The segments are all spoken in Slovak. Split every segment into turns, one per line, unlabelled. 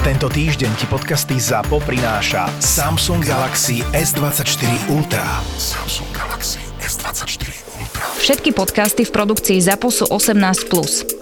Tento týždeň ti podcasty ZAPO prináša Samsung Galaxy S24 Ultra. Samsung Galaxy
S24 Ultra. Všetky podcasty v produkcii ZAPO sú 18+.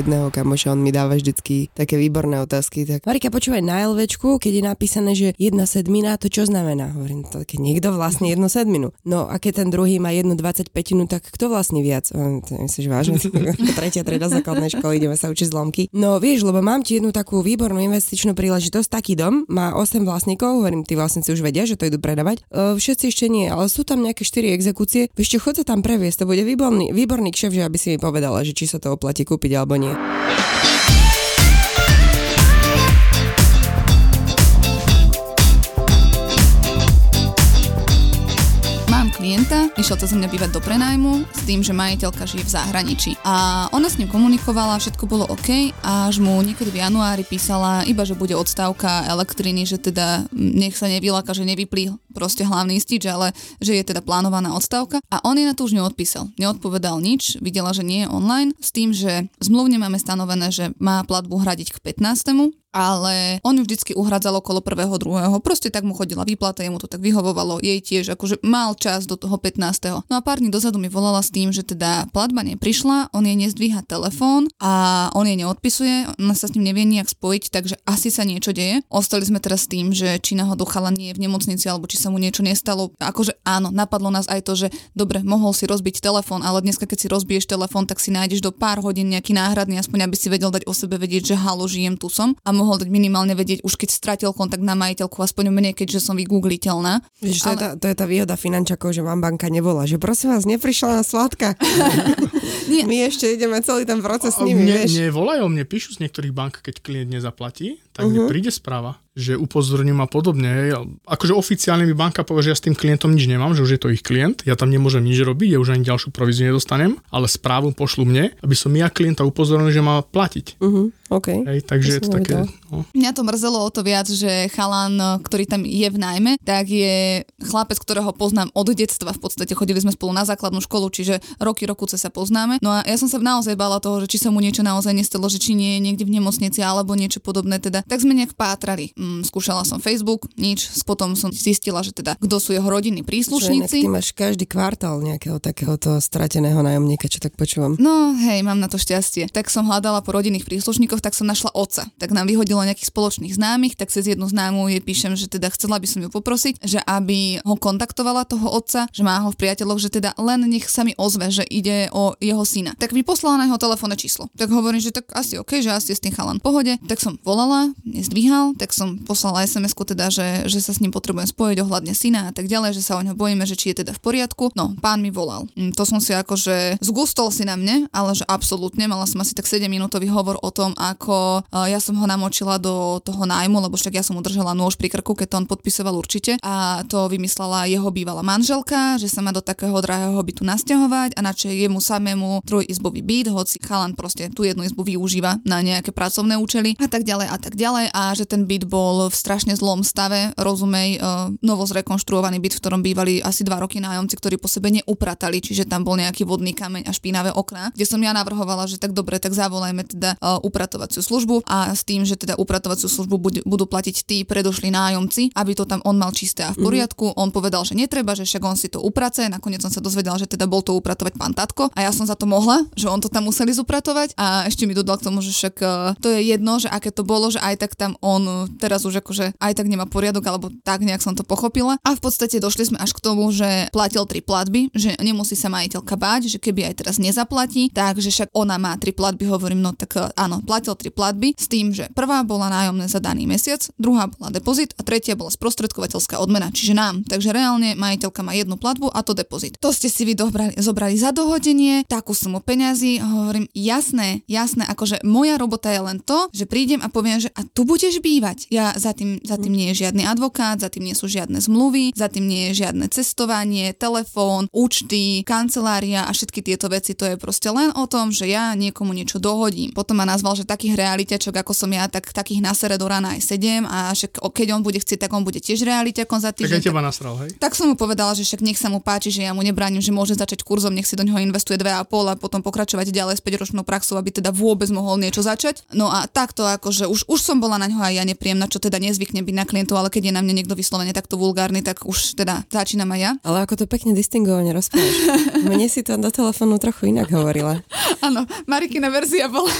Jedného kamoša, on mi dáva vždycky také výborné otázky. Tak Marika, počúvaj na LVčku, keď je napísané, že jedna sedmina, to čo znamená? Hovorím, to keď niekto vlastne jednu sedminu. No a keď ten druhý má jednu 25, tak kto vlastne viac? To myslíš vážne? Tretia treda základnej školy, ideme sa učiť zlomky. No vieš, lebo mám ti jednu takú výbornú investičnú príležitosť. Taký dom má 8 vlastníkov, hovorím, tí vlastníci už vedia, že to idú predávať. E, všetci ešte nie, ale sú tam nejaké 4 exekúcie. Chod sa tam previesť, to bude výborný, výborný kšef, že aby si mi povedala, že či sa to oplatí kúpiť alebo nie.
Klienta, išiel cez mňa bývať do prenajmu s tým, že majiteľka žije v zahraničí. A ona s ním komunikovala, všetko bolo OK, až mu niekedy v januári písala iba, že bude odstávka elektriny, že teda nech sa nevyláka, že nevyplí proste hlavný stič, ale že je teda plánovaná odstávka. A on jej na to už neodpísal. Neodpovedal nič, videla, že nie je online, s tým, že zmluvne máme stanovené, že má platbu hradiť k 15 ale on ju vždycky uhradzal okolo prvého, druhého. Proste tak mu chodila výplata, jemu to tak vyhovovalo, jej tiež, akože mal čas do toho 15. No a pár dní dozadu mi volala s tým, že teda platba neprišla, on jej nezdvíha telefón a on jej neodpisuje, ona sa s ním nevie nejak spojiť, takže asi sa niečo deje. Ostali sme teraz s tým, že či náhodou chala nie je v nemocnici alebo či sa mu niečo nestalo. Akože áno, napadlo nás aj to, že dobre, mohol si rozbiť telefón, ale dneska keď si rozbiješ telefón, tak si nájdeš do pár hodín nejaký náhradný, aspoň aby si vedel dať o sebe vedieť, že halo, žijem tu som. A mohol dať minimálne vedieť, už keď stratil kontakt na majiteľku, aspoň menej, keďže som vygoogliteľná.
Vieš, to, Ale... je tá, to je tá výhoda finančakov, že vám banka nevolá, že prosím vás, neprišla na sladka. Nie. My ešte ideme celý ten proces s nimi,
mne,
vieš.
Nevolajú, mne píšu z niektorých bank, keď klient nezaplatí, tak uh-huh. mi príde správa že upozorním a podobne. Akože oficiálne mi banka povie, že ja s tým klientom nič nemám, že už je to ich klient, ja tam nemôžem nič robiť, ja už ani ďalšiu províziu nedostanem, ale správu pošlu mne, aby som ja klienta upozornil, že má platiť.
Uh-huh. Okay.
Hej, takže je to také... No.
Mňa to mrzelo o to viac, že chalan, ktorý tam je v najmä, tak je chlapec, ktorého poznám od detstva. V podstate chodili sme spolu na základnú školu, čiže roky, roku sa poznáme. No a ja som sa naozaj bala toho, že či sa mu niečo naozaj nestalo, že či nie je niekde v nemocnici alebo niečo podobné. Teda. Tak sme nejak pátrali. Mm, skúšala som Facebook, nič. Potom som zistila, že teda kto sú jeho rodinní príslušníci.
Čo, ty máš každý kvartál nejakého takéhoto strateného nájomníka, čo tak počúvam.
No hej, mám na to šťastie. Tak som hľadala po rodinných príslušníkoch tak som našla otca. Tak nám vyhodilo nejakých spoločných známych, tak cez jednu známu jej píšem, že teda chcela by som ju poprosiť, že aby ho kontaktovala toho otca, že má ho v priateľoch, že teda len nech sa mi ozve, že ide o jeho syna. Tak mi poslala na jeho telefónne číslo. Tak hovorím, že tak asi OK, že asi je s tým chalan v pohode. Tak som volala, nezdvíhal, tak som poslala sms teda, že, že sa s ním potrebujem spojiť ohľadne syna a tak ďalej, že sa o ňo bojíme, že či je teda v poriadku. No, pán mi volal. Mm, to som si akože zgustol si na mne, ale že absolútne, mala som asi tak 7 minútový hovor o tom, ako ja som ho namočila do toho nájmu, lebo však ja som mu držala nôž pri krku, keď to on podpisoval určite. A to vymyslela jeho bývalá manželka, že sa má do takého drahého bytu nasťahovať a načo jemu samému trojizbový byt, hoci chalan proste tú jednu izbu využíva na nejaké pracovné účely a tak ďalej a tak ďalej a že ten byt bol v strašne zlom stave, rozumej, uh, novo zrekonštruovaný byt, v ktorom bývali asi dva roky nájomci, ktorí po sebe neupratali, čiže tam bol nejaký vodný kameň a špinavé okná, kde som ja navrhovala, že tak dobre, tak zavolajme teda uh, upratovaciu službu a s tým, že teda upratovaciu službu budú platiť tí predošli nájomci, aby to tam on mal čisté a v mhm. poriadku. Mm-hmm. On povedal, že netreba, že však on si to uprace. Nakoniec som sa dozvedel, že teda bol to upratovať pán Tatko a ja som za to mohla, že on to tam museli zupratovať a ešte mi dodal k tomu, že však uh, to je jedno, že aké to bolo, že aj tak tam on teraz už akože aj tak nemá poriadok, alebo tak nejak som to pochopila. A v podstate došli sme až k tomu, že platil tri platby, že nemusí sa majiteľka báť, že keby aj teraz nezaplatí, takže však ona má tri platby, hovorím, no tak uh, áno, platil tri platby s tým, že prvá bola nájomné za daný mesiac, druhá bola depozit a tretia bola sprostredkovateľská odmena, čiže nám. Takže reálne majiteľka má jednu platbu a to depozit. To ste si vy dobrali, zobrali za dohodenie, takú sumu peňazí, hovorím, jasné, jasné, akože moja robota je len to, že prídem a poviem, že a tu budeš bývať. Ja za tým, za tým nie je žiadny advokát, za tým nie sú žiadne zmluvy, za tým nie je žiadne cestovanie, telefón, účty, kancelária a všetky tieto veci. To je proste len o tom, že ja niekomu niečo dohodím. Potom ma nazval, že takých realitačok ako som ja, tak takých na sere do rána aj sedem a že keď on bude chcieť, tak on bude tiež realitakom za týždeň.
Tak aj teba nasral, hej?
Tak som mu povedala, že však nech sa mu páči, že ja mu nebránim, že môže začať kurzom, nech si do neho investuje 2,5 a potom pokračovať ďalej s 5-ročnou praxou, aby teda vôbec mohol niečo začať. No a takto akože už, už som bola na ňo aj ja nepríjemná, čo teda nezvykne byť na klientu, ale keď je na mňa niekto vyslovene takto vulgárny, tak už teda začínam aj ja.
Ale ako to pekne distingovane rozprávaš. Mne si to do telefónu trochu inak hovorila.
Áno, Marikina verzia bola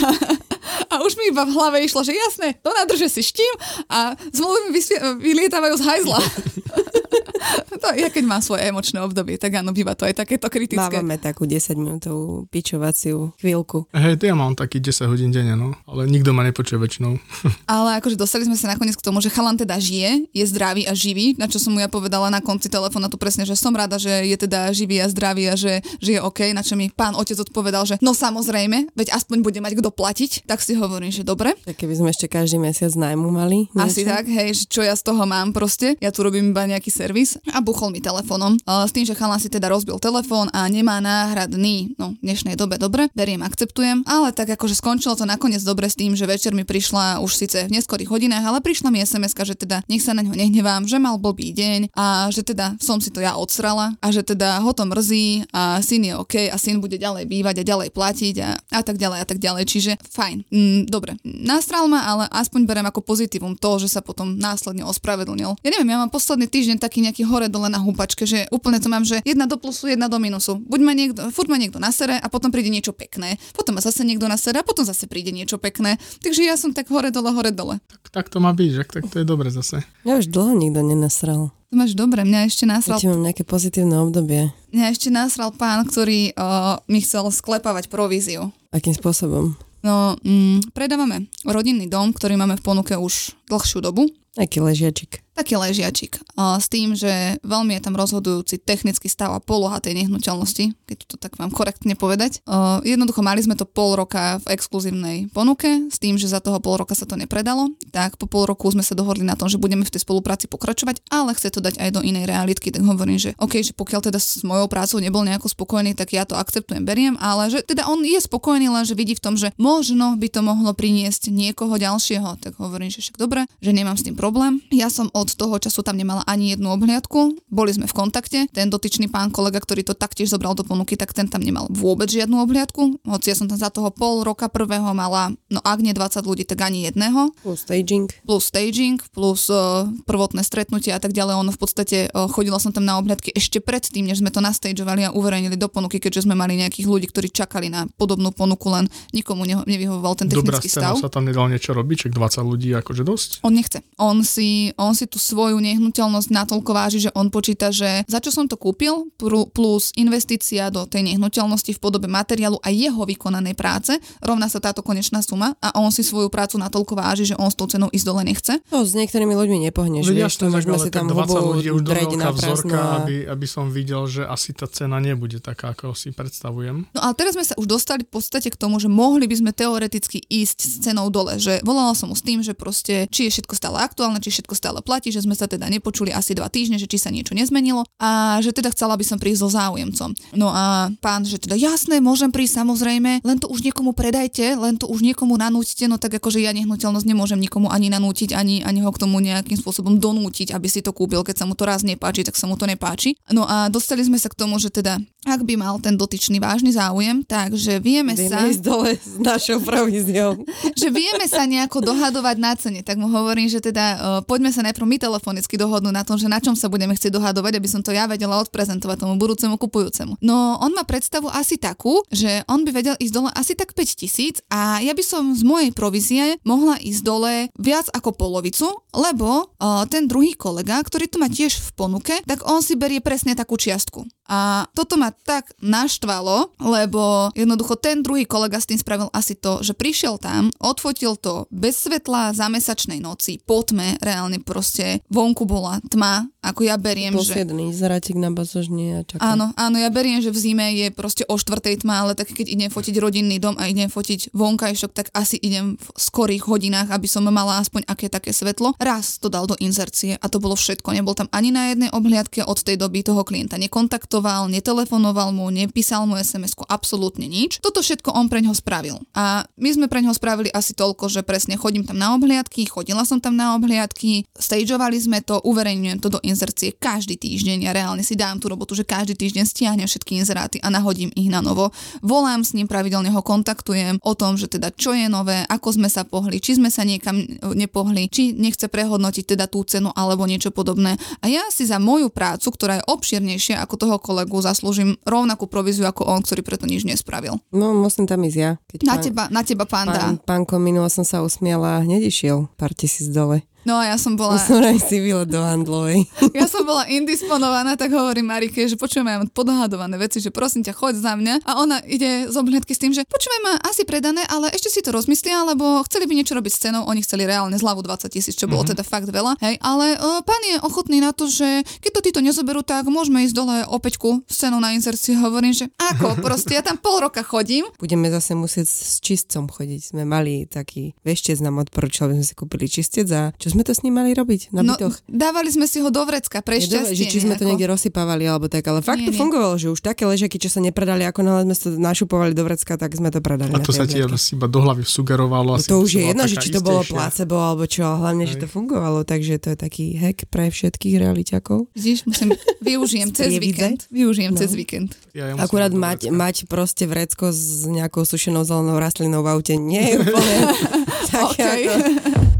a už mi iba v hlave išlo, že jasné, to nadrže si štím a zmluvy mi vylietávajú z hajzla. to, ja keď mám svoje emočné obdobie, tak áno, býva to aj takéto kritické.
Máme takú 10 minútovú pičovaciu chvíľku.
Hej, to ja mám taký 10 hodín denne, no, ale nikto ma nepočuje väčšinou.
ale akože dostali sme sa nakoniec k tomu, že chalan teda žije, je zdravý a živý, na čo som mu ja povedala na konci telefóna tu presne, že som rada, že je teda živý a zdravý a že, že je OK, na čo mi pán otec odpovedal, že no samozrejme, veď aspoň bude mať kto platiť, tak si hovorím, že dobre.
Tak keby sme ešte každý mesiac najmu mali.
Niečo? Asi tak, hej, že čo ja z toho mám proste, ja tu robím iba nejaký servis a buchol mi telefónom. S tým, že chalán si teda rozbil telefón a nemá náhradný, no v dnešnej dobe dobre, beriem, akceptujem, ale tak akože skončilo to nakoniec dobre s tým, že večer mi prišla už síce v neskorých hodinách, ale prišla mi sms že teda nech sa na ňo nehnevám, že mal blbý deň a že teda som si to ja odsrala a že teda ho to mrzí a syn je OK a syn bude ďalej bývať a ďalej platiť a, a tak ďalej a tak ďalej. Čiže fajn, mm, dobre. Nastral ma, ale aspoň berem ako pozitívum to, že sa potom následne ospravedlnil. Ja neviem, ja mám posledný týždeň taký nejaký hore dole na húpačke, že úplne to mám, že jedna do plusu, jedna do minusu. Buď ma niekto, furt ma niekto na sere a potom príde niečo pekné. Potom ma zase niekto na sere a potom zase príde niečo pekné. Takže ja som tak hore dole, hore dole.
Tak, tak to má byť, že tak to je dobre zase.
Ja už dlho nikto nenasral.
To máš dobre, mňa ešte nasral...
Ja mám nejaké pozitívne obdobie.
Mňa ešte nasral pán, ktorý uh, mi chcel sklepávať províziu.
Akým spôsobom?
No, mm, predávame rodinný dom, ktorý máme v ponuke už dlhšiu dobu.
Aký ležiačik?
taký ležiačik. S tým, že veľmi je tam rozhodujúci technický stav a poloha tej nehnuteľnosti, keď to tak mám korektne povedať. Jednoducho mali sme to pol roka v exkluzívnej ponuke, s tým, že za toho pol roka sa to nepredalo. Tak po pol roku sme sa dohodli na tom, že budeme v tej spolupráci pokračovať, ale chce to dať aj do inej realitky, tak hovorím, že OK, že pokiaľ teda s mojou prácou nebol nejako spokojný, tak ja to akceptujem, beriem, ale že teda on je spokojný, len že vidí v tom, že možno by to mohlo priniesť niekoho ďalšieho, tak hovorím, že však dobre, že nemám s tým problém. Ja som od toho času tam nemala ani jednu obhliadku. Boli sme v kontakte. Ten dotyčný pán kolega, ktorý to taktiež zobral do ponuky, tak ten tam nemal vôbec žiadnu obhliadku. Hoci ja som tam za toho pol roka prvého mala, no ak nie 20 ľudí, tak ani jedného.
Plus staging.
Plus staging, plus uh, prvotné stretnutie a tak ďalej. Ono v podstate uh, chodila som tam na obhliadky ešte predtým, než sme to nastageovali a uverejnili do ponuky, keďže sme mali nejakých ľudí, ktorí čakali na podobnú ponuku, len nikomu nevyhovoval ten technický
Dobrá
stav.
sa tam nedalo niečo robiť, čak 20 ľudí akože dosť?
On nechce. On si, on si tú svoju nehnuteľnosť natoľko váži, že on počíta, že za čo som to kúpil, plus investícia do tej nehnuteľnosti v podobe materiálu a jeho vykonanej práce, rovná sa táto konečná suma a on si svoju prácu natoľko váži, že on s tou cenou ísť dole nechce.
No, s niektorými ľuďmi nepohneš,
no, vieš, to môžeme si tam 20 ľudí už do vzorka, a... aby, aby som videl, že asi tá cena nebude taká, ako si predstavujem.
No ale teraz sme sa už dostali v podstate k tomu, že mohli by sme teoreticky ísť s cenou dole, že volala som mu s tým, že proste, či je všetko stále aktuálne, aktuálne, či všetko stále platí, že sme sa teda nepočuli asi dva týždne, že či sa niečo nezmenilo a že teda chcela by som prísť so záujemcom. No a pán, že teda jasné, môžem prísť samozrejme, len to už niekomu predajte, len to už niekomu nanúťte, no tak akože ja nehnuteľnosť nemôžem nikomu ani nanútiť, ani, ani ho k tomu nejakým spôsobom donútiť, aby si to kúpil, keď sa mu to raz nepáči, tak sa mu to nepáči. No a dostali sme sa k tomu, že teda ak by mal ten dotyčný vážny záujem, takže vieme,
Vieme
sa...
ísť dole s našou províziou.
že vieme sa nejako dohadovať na cene, tak mu hovorím, že teda uh, poďme sa najprv my telefonicky dohodnúť na tom, že na čom sa budeme chcieť dohadovať, aby som to ja vedela odprezentovať tomu budúcemu kupujúcemu. No on má predstavu asi takú, že on by vedel ísť dole asi tak 5 tisíc a ja by som z mojej provízie mohla ísť dole viac ako polovicu, lebo uh, ten druhý kolega, ktorý to má tiež v ponuke, tak on si berie presne takú čiastku. A toto ma tak naštvalo, lebo jednoducho ten druhý kolega s tým spravil asi to, že prišiel tam, odfotil to bez svetla za mesačnej noci, po tme, reálne proste vonku bola tma, ako ja beriem, že...
Posledný zratík na bazožne a čaká.
Áno, áno, ja beriem, že v zime je proste o štvrtej tma, ale tak keď idem fotiť rodinný dom a idem fotiť vonkajšok, tak asi idem v skorých hodinách, aby som mala aspoň aké také svetlo. Raz to dal do inzercie a to bolo všetko. Nebol tam ani na jednej obhliadke od tej doby toho klienta nekontaktoval, netelefonoval mu, nepísal mu sms absolútne nič. Toto všetko on pre ňoho spravil. A my sme pre ňoho spravili asi toľko, že presne chodím tam na obhliadky, chodila som tam na obhliadky, stageovali sme to, uverejňujem to do inzercie každý týždeň. Ja reálne si dám tú robotu, že každý týždeň stiahnem všetky inzeráty a nahodím ich na novo. Volám s ním, pravidelne ho kontaktujem o tom, že teda čo je nové, ako sme sa pohli, či sme sa niekam nepohli, či nechce prehodnotiť teda tú cenu alebo niečo podobné. A ja si za moju prácu, ktorá je obširnejšia ako toho kolegu, zaslúžim rovnakú províziu ako on, ktorý preto nič nespravil.
No, musím tam ísť ja. Keď
Na
pán,
teba, na teba pán dá.
pán, pánko minulo som sa usmiala a hneď išiel pár tisíc dole.
No a ja som bola...
Som aj si výlet do handlovej.
Ja som bola indisponovaná, tak hovorím Marike, že počujem, ja mám podhadované veci, že prosím ťa, choď za mňa. A ona ide z obhľadky s tým, že počujem ma asi predané, ale ešte si to rozmyslia, lebo chceli by niečo robiť s cenou. Oni chceli reálne zľavu 20 tisíc, čo bolo mm-hmm. teda fakt veľa. Hej, ale uh, pán je ochotný na to, že keď to títo nezoberú, tak môžeme ísť dole opäťku s cenou na inzerciu. Hovorím, že ako, proste ja tam pol roka chodím.
Budeme zase musieť s čistcom chodiť. Sme mali taký veštec nám odporučil, aby sme si kúpili čistec a čo sme to s ním mali robiť na
No,
bytoch?
dávali sme si ho do vrecka pre šťastie.
že či sme to
nejako.
niekde rozsypávali alebo tak, ale fakt
Nie,
to
nie.
fungovalo, že už také ležaky, čo sa nepredali, ako náhle sme to našupovali do vrecka, tak sme to predali.
A to sa ti iba do hlavy sugerovalo.
No to už je jedno, že či to bolo placebo alebo čo, ale hlavne, že
Hej.
to fungovalo, takže to je taký hack pre všetkých realiťakov.
Vidíš, musím, využijem cez víkend. Využijem
No.
cez víkend.
Ja, ja
Akurát mať, mať proste vrecko s nejakou sušenou zelenou rastlinou v aute nie je úplne také
Okej.
ako...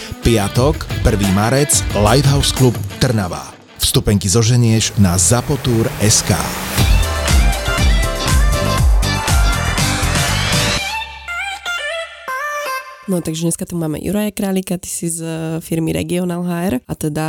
Piatok, 1. marec, Lighthouse Club Trnava. Vstupenky zoženieš na zapotur.sk.
No takže dneska tu máme Juraja Králika, ty si z eh, firmy Regional HR a teda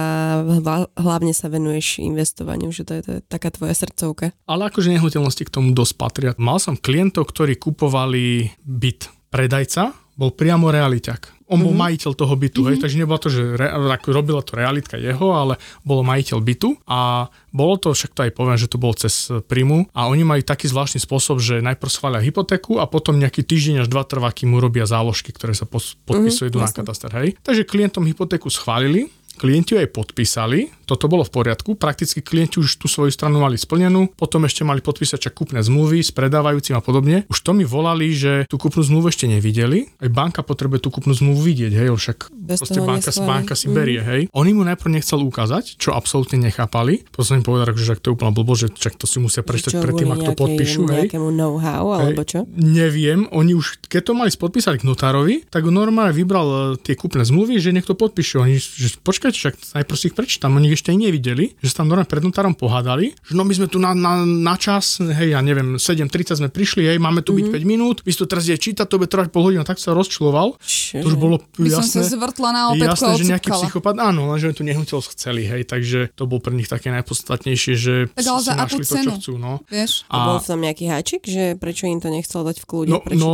hla- hlavne sa venuješ investovaniu, že to je, to je taká tvoja srdcovka.
Ale akože nehnuteľnosti k tomu dosť patria. Mal som klientov, ktorí kupovali byt. Predajca bol priamo realiťak. On bol mm-hmm. majiteľ toho bytu, mm-hmm. hej, takže nebolo to, že re, ako robila to realitka jeho, ale bol majiteľ bytu a bolo to, však to aj poviem, že to bolo cez príjmu a oni majú taký zvláštny spôsob, že najprv schvália hypotéku a potom nejaký týždeň až dva trvá, kým urobia záložky, ktoré sa podpisujú mm-hmm, na kataster, hej. Takže klientom hypotéku schválili, klienti aj podpísali, toto bolo v poriadku, prakticky klienti už tú svoju stranu mali splnenú, potom ešte mali podpísať čak kúpne zmluvy s predávajúcim a podobne. Už to mi volali, že tú kúpnu zmluvu ešte nevideli, aj banka potrebuje tú kúpnu zmluvu vidieť, hej, však
Bez
proste banka,
neschváli.
banka si berie, hej. On im mu najprv nechcel ukázať, čo absolútne nechápali, potom som im povedal, že to je úplne blbo, že čak to si musia prečítať predtým, ak to podpíšu, hej.
Know-how, alebo čo?
Neviem, oni už, keď to mali spodpísať k notárovi, tak normálne vybral e, tie kúpne zmluvy, že niekto podpíše. Oni, že počkaj, počkajte, však najprv si ich prečítam, oni ešte ani nevideli, že sa tam normálne pred notárom pohádali, že no my sme tu na, na, na čas, hej, ja neviem, 7.30 sme prišli, hej, máme tu byť 5 minút, vy si to teraz je čítať, to bude trvať pol hodinu, tak sa rozčuloval. To už bolo
By som
jasné.
sa zvrtla na opätku
jasné, že nejaký psychopat, áno, lenže oni tu nehnuteľnosť chceli, hej, takže to bol pre nich také najpodstatnejšie, že
Tak ale
si
za
našli to, čo chcú, no.
Vieš?
A bol v tom nejaký háčik, že prečo im to nechcel dať v kľude
No,
prečítať?
no,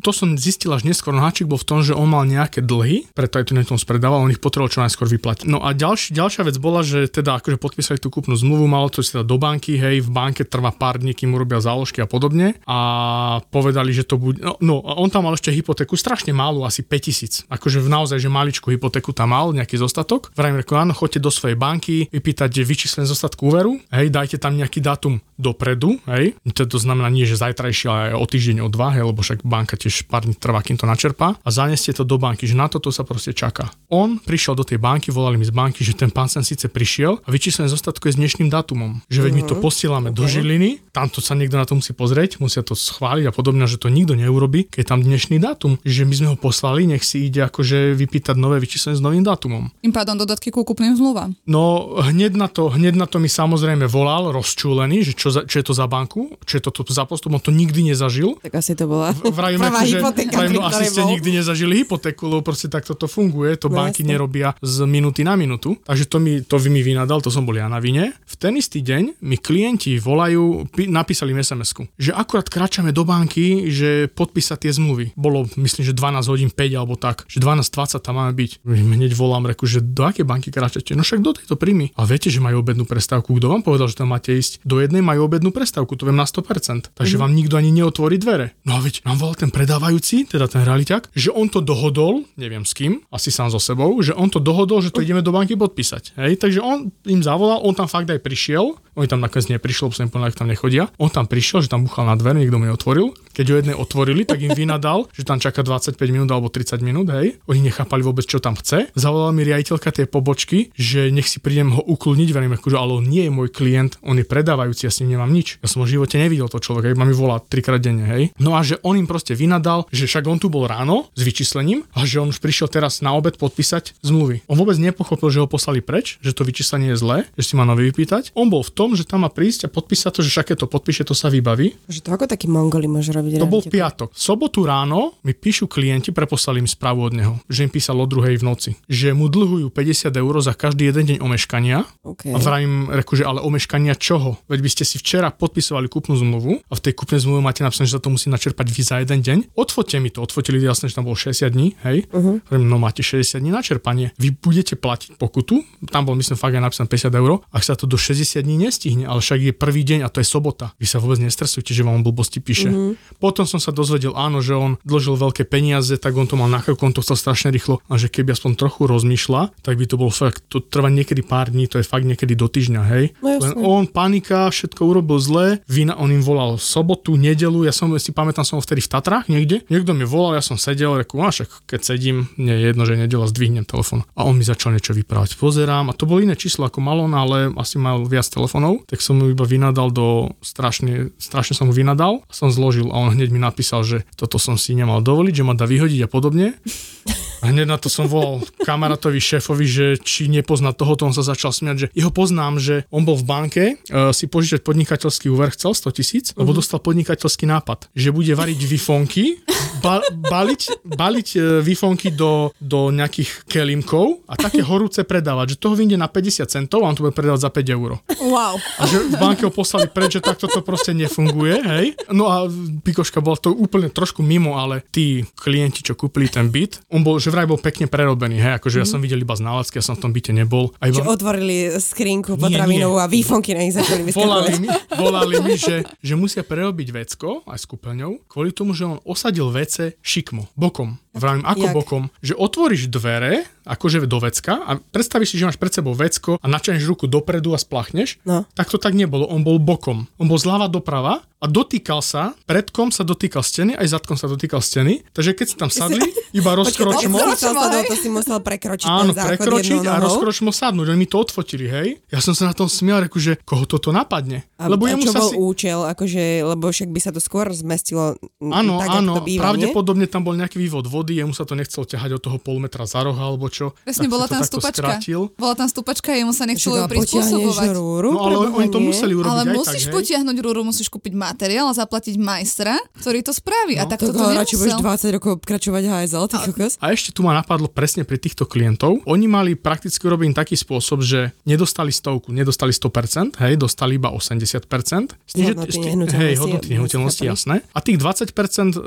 to som zistil až neskôr. No, háčik bol v tom, že on mal nejaké dlhy, preto aj tu nehnuteľnosť predával, on ich potreboval čo najskôr vyplatiť. No a ďalší, ďalšia vec bola, že teda akože podpísali tú kúpnu zmluvu, malo to teda do banky, hej, v banke trvá pár dní, kým urobia záložky a podobne. A povedali, že to bude, no, no on tam mal ešte hypotéku strašne malú, asi 5000. Akože v naozaj, že maličku hypotéku tam mal, nejaký zostatok. Vrajím, reku, áno, choďte do svojej banky, vypýtať že vyčíslen zostatku úveru, hej, dajte tam nejaký dátum dopredu, hej. To, to znamená nie, že zajtrajšie, ale aj o týždeň, o dva, hej, lebo však banka tiež pár dní trvá, kým to načerpá a zaneste to do banky, že na toto sa proste čaká. On prišiel do tej banky, volali mi z banky, že ten pán sem síce prišiel a vyčíslené zostatku je s dnešným dátumom, že veď my to posielame do Žiliny, tamto sa niekto na to musí pozrieť, musia to schváliť a podobne, že to nikto neurobi, keď je tam dnešný dátum, že my sme ho poslali, nech si ide akože vypýtať nové vyčíslenie s novým dátumom.
Tým pádom dodatky ku kúpnym zmluvám.
No hneď na to, hneď na to mi samozrejme volal, rozčúlený, že čo, za, čo je to za banku, čo je to, to za postup, on to nikdy nezažil.
Tak asi to bola
Vravím,
prvá
akože,
hypotéka,
no, asi ste nikdy nezažili hypotéku, lebo proste takto to funguje, to
No,
banky
jasne.
nerobia z minúty na minútu. Takže to mi, to mi vynadal, to som bol ja na vine. V ten istý deň mi klienti volajú, pi- napísali mi sms že akurát kráčame do banky, že podpísať tie zmluvy. Bolo, myslím, že 12 hodín 5 alebo tak, že 12.20 tam máme byť. Hneď volám, reku, že do akej banky kráčate? No však do tejto príjmy. A viete, že majú obednú prestávku. Kto vám povedal, že tam máte ísť? Do jednej majú obednú prestávku, to viem na 100%. Takže vám nikto ani neotvorí dvere. No a veď nám volal ten predávajúci, teda ten realiťak, že on to dohodol, neviem s kým, asi sám so sebou, že on to dohodol, že to ideme do banky podpísať. Hej? Takže on im zavolal, on tam fakt aj prišiel, oni tam nakoniec neprišli, lebo som povedal, tam nechodia. On tam prišiel, že tam buchal na dvere, niekto mu neotvoril. Keď ho jednej otvorili, tak im vynadal, že tam čaká 25 minút alebo 30 minút, hej. Oni nechápali vôbec, čo tam chce. Zavolala mi riaditeľka tej pobočky, že nech si prídem ho ukludniť, verím, akože, ale on nie je môj klient, on je predávajúci, ja s ním nemám nič. Ja som v živote nevidel to človek, hej, ma mi volá trikrát denne, hej. No a že on im proste vynadal, že však on tu bol ráno s vyčíslením a že on už prišiel teraz na obed podpísať zmluvy. On vôbec nepochopil, že ho poslali preč, že to vyčíslenie je zlé, že si má nový vypýtať. On bol v tom, že tam má prísť a podpísať to, že však keď to podpíše, to sa vybaví.
Že to ako taký mongoli môže robiť
To bol piatok. V sobotu ráno mi píšu klienti, preposlali im správu od neho, že im písal o druhej v noci, že mu dlhujú 50 eur za každý jeden deň omeškania.
OK.
A vravím, reku, že ale omeškania čoho? Veď by ste si včera podpisovali kúpnu zmluvu a v tej kúpnej zmluve máte napísané, že sa to musí načerpať vy za jeden deň. Odfoďte mi to, odfotili jasne, že tam bolo 60 dní, hej. Uh-huh. No máte 60 dní na čerpanie. Vy budete platiť pokutu, tam bol myslím fakt aj napísané 50 eur, ak sa to do 60 dní nestihne, ale však je prvý deň a to je sobota. Vy sa vôbec nestresujte, že vám blbosti píše. Uh-huh. Potom som sa dozvedel, áno, že on dlžil veľké peniaze, tak on to mal na krku, on to chcel strašne rýchlo a že keby aspoň trochu rozmýšľa, tak by to bolo fakt, to trvá niekedy pár dní, to je fakt niekedy do týždňa, hej.
No.
Len on panika, všetko urobil zle, vina, on im volal sobotu, nedelu, ja som si pamätám, som vtedy v Tatrách niekde, niekto mi volal, ja som sedel, reku, a však keď sedím, nie je jedno, že nedela, zdvihnem telefón. A on mi začal niečo vyprávať. Pozerám, a to bolo iné číslo ako Malon, ale asi mal viac telefónov, tak som mu iba vynadal do strašne, strašne som mu vynadal som zložil a on hneď mi napísal, že toto som si nemal dovoliť, že ma dá vyhodiť a podobne. Hneď na to som volal kamarátovi šéfovi, že či nepozná tohoto, on sa začal smiať, že jeho poznám, že on bol v banke, uh, si požičať podnikateľský úver chcel 100 tisíc, lebo dostal podnikateľský nápad, že bude variť vifonky, ba- baliť, baliť uh, vifonky do, do nejakých kelimkov a také horúce predávať, že toho vyjde na 50 centov a on to bude predávať za 5 eur.
Wow.
A že v banke ho poslali preč, že takto to proste nefunguje, hej. No a Pikoška bola to úplne trošku mimo, ale tí klienti, čo kúpili ten byt, on bol, že vraj bol pekne prerobený, hej, akože ja som videl iba z nálecky, ja som v tom byte nebol. A iba
otvorili skrinku potravinovú a výfonky na nich začali
volali mi, volali mi že, že musia prerobiť vecko, aj s kúpeľňou, kvôli tomu, že on osadil vece šikmo, bokom. Vravím, ako
Jak?
bokom? Že otvoríš dvere, akože do vecka a predstavíš si, že máš pred sebou vecko a načaneš ruku dopredu a splachneš.
No.
Tak to tak nebolo, on bol bokom. On bol zľava doprava a dotýkal sa, predkom sa dotýkal steny, aj zadkom sa dotýkal steny. Takže keď si tam sadli, iba rozkročmo.
Hej?
to si musel prekročiť
Áno,
ten
prekročiť a rozkročmo sadnúť. Oni mi to odfotili, hej. Ja som sa na tom smial, reku, že koho toto napadne.
A,
Lebo
a čo
sa
bol
si...
účel, akože, lebo však by sa to skôr zmestilo
Áno,
tak,
áno, pravdepodobne tam bol nejaký vývod vody, jemu sa to nechcelo ťahať od toho pol metra za roha alebo čo.
Presne, bola
to
tam stupačka.
skrátil.
Bola tam stupačka a jemu sa nechcelo ju prispôsobovať.
rúru,
No ale oni to museli urobiť
Ale
aj
musíš
tak, hej?
potiahnuť rúru, musíš kúpiť materiál a zaplatiť majstra, ktorý to spraví. A
No.
tak
Tak
to
ale radšej budeš
nemusel.
20 rokov obkračovať HSL, ty kokos.
A ešte tu ma napadlo presne pri týchto klientov. Oni mali prakticky urobený taký spôsob, že nedostali stovku, nedostali 100%, hej, dostali iba 80%. S tým, že-
Hodnoty nehnuteľnosti,
Hej, hodnoty jasné. A tých 20%, e,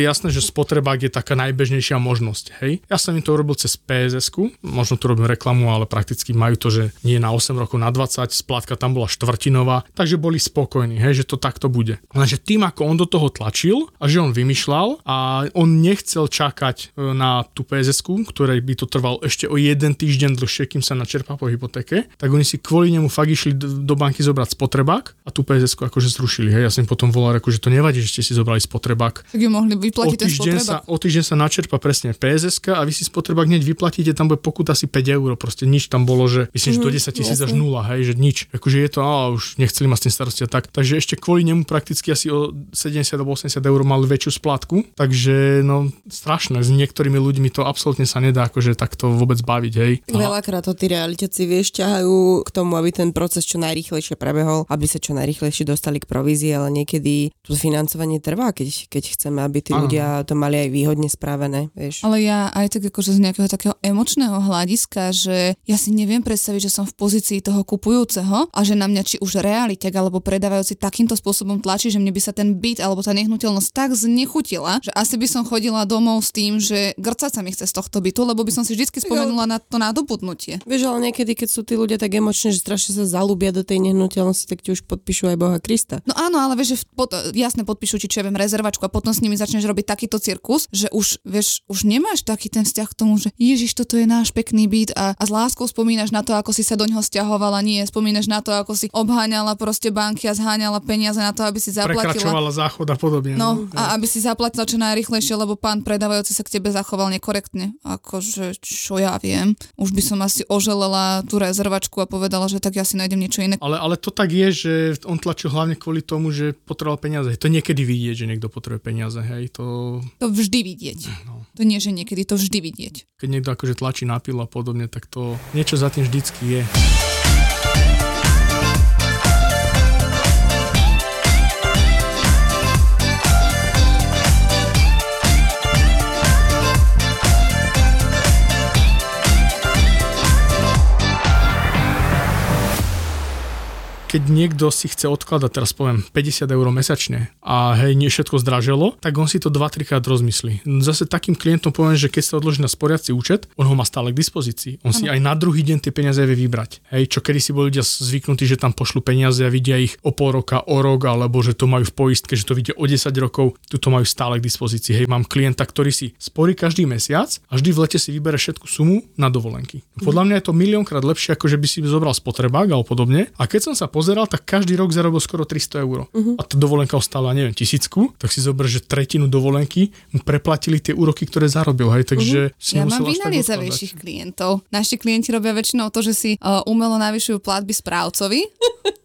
jasné, že spotrebák je taká najbežnejšia možnosť, hej. Ja som im to urobil cez pss možno tu robím reklamu, ale prakticky majú to, že nie na 8 rokov, na 20, splátka tam bola štvrtinová, takže boli spokojní, hej, že to takto bude. Lenže tým, ako on do toho tlačil a že on vymýšľal a on nechcel čakať e, na tú pss ktorej by to trvalo ešte o jeden týždeň dlhšie, kým sa načerpá po hypotéke, tak oni si kvôli nemu fakt išli do, banky zobrať spotrebák a tú pss akože zrušili. Hej. Ja som potom volal, že to nevadí, že ste si zobrali spotrebák.
Tak ju mohli
O
vyplatiť ten
týždeň, sa, o týždeň sa načerpa presne pss a vy si spotrebák hneď vyplatíte, tam bude pokuta asi 5 eur, proste nič tam bolo, že myslím, že do 10 tisíc až
jasne.
nula, hej, že nič. Akože je to, a už nechceli ma s tým starosti a tak. Takže ešte kvôli nemu prakticky asi o 70 alebo 80 eur mali väčšiu splátku, takže no strašné, s niektorými ľuďmi to absolútne sa nedá akože takto vôbec baviť, hej. A,
Veľakrát to tí realiťaci vieš ťahajú k tomu, aby ten proces čo najrýchlejšie prebehol, aby sa čo najrýchlejšie dostali k provízii, ale niekedy to financovanie trvá, keď, keď chceme, aby tí ľudia to mali aj výhodne správené, vieš.
Ale ja aj tak akože z nejakého takého emočného hľadiska, že ja si neviem predstaviť, že som v pozícii toho kupujúceho a že na mňa či už realitek alebo predávajúci takýmto spôsobom tlačí, že mne by sa ten byt alebo tá nehnuteľnosť tak znechutila, že asi by som chodila domov s tým, že grcať sa mi chce z tohto bytu, lebo by som si vždy spomenula na to nadobudnutie.
Vieš, ale niekedy, keď sú tí ľudia tak emočne, že strašne sa zalúbia do tej nehnuteľnosti, tak ti už podpíšu aj Boha Krista.
No áno, ale vieš, že pod, jasne podpíšu ti, čo ja viem, rezervačku a potom s nimi začneš robiť takýto cirkus, že už, vieš, už nemáš taký ten vzťah k tomu, že Ježiš, toto je náš pekný byt a, a s láskou spomínaš na to, ako si sa do ňoho stiahovala, nie, spomínaš na to, ako si obháňala proste banky a zháňala peniaze na to, aby si zaplatila.
prekračovala záchod a podobne.
No, a aby si zaplatila čo najrychlejšie, lebo pán predávajúci sa k tebe zachoval nekorektne. Akože, čo ja viem. Už by som asi oželela tú rezervačku a povedala, že tak ja si nájdem niečo iné.
Ale, ale to tak je, že on tlačil hlavne kvôli tomu, že potreboval peniaze. To niekedy vidieť, že niekto potrebuje peniaze, hej, to
To vždy vidieť.
No.
To nie, že niekedy, to vždy vidieť.
keď niekto akože tlačí na pilu a podobne, tak to niečo za tým vždycky je. Keď niekto si chce odkladať, teraz poviem, 50 eur mesačne a hej, nie všetko zdraželo, tak on si to 2-3 krát rozmyslí. Zase takým klientom poviem, že keď sa odloží na sporiaci účet, on ho má stále k dispozícii. On si aj na druhý deň tie peniaze vie vybrať. Hej, čo kedy si boli ľudia zvyknutí, že tam pošlu peniaze a vidia ich o pol roka, o rok, alebo že to majú v poistke, že to vidia o 10 rokov, tu to majú stále k dispozícii. Hej, mám klienta, ktorý si sporí každý mesiac a vždy v lete si vybere všetku sumu na dovolenky. Podľa mňa je to miliónkrát lepšie, ako že by si zobral spotrebák alebo podobne. A keď som sa pozeral, tak každý rok zarobil skoro 300 eur. Uh-huh. A tá dovolenka ostala, neviem, tisícku, tak si zober, že tretinu dovolenky mu preplatili tie úroky, ktoré zarobil. Hej, takže uh-huh. si
Ja mám vynaliezavejších klientov. Naši klienti robia väčšinou to, že si uh, umelo navyšujú platby správcovi.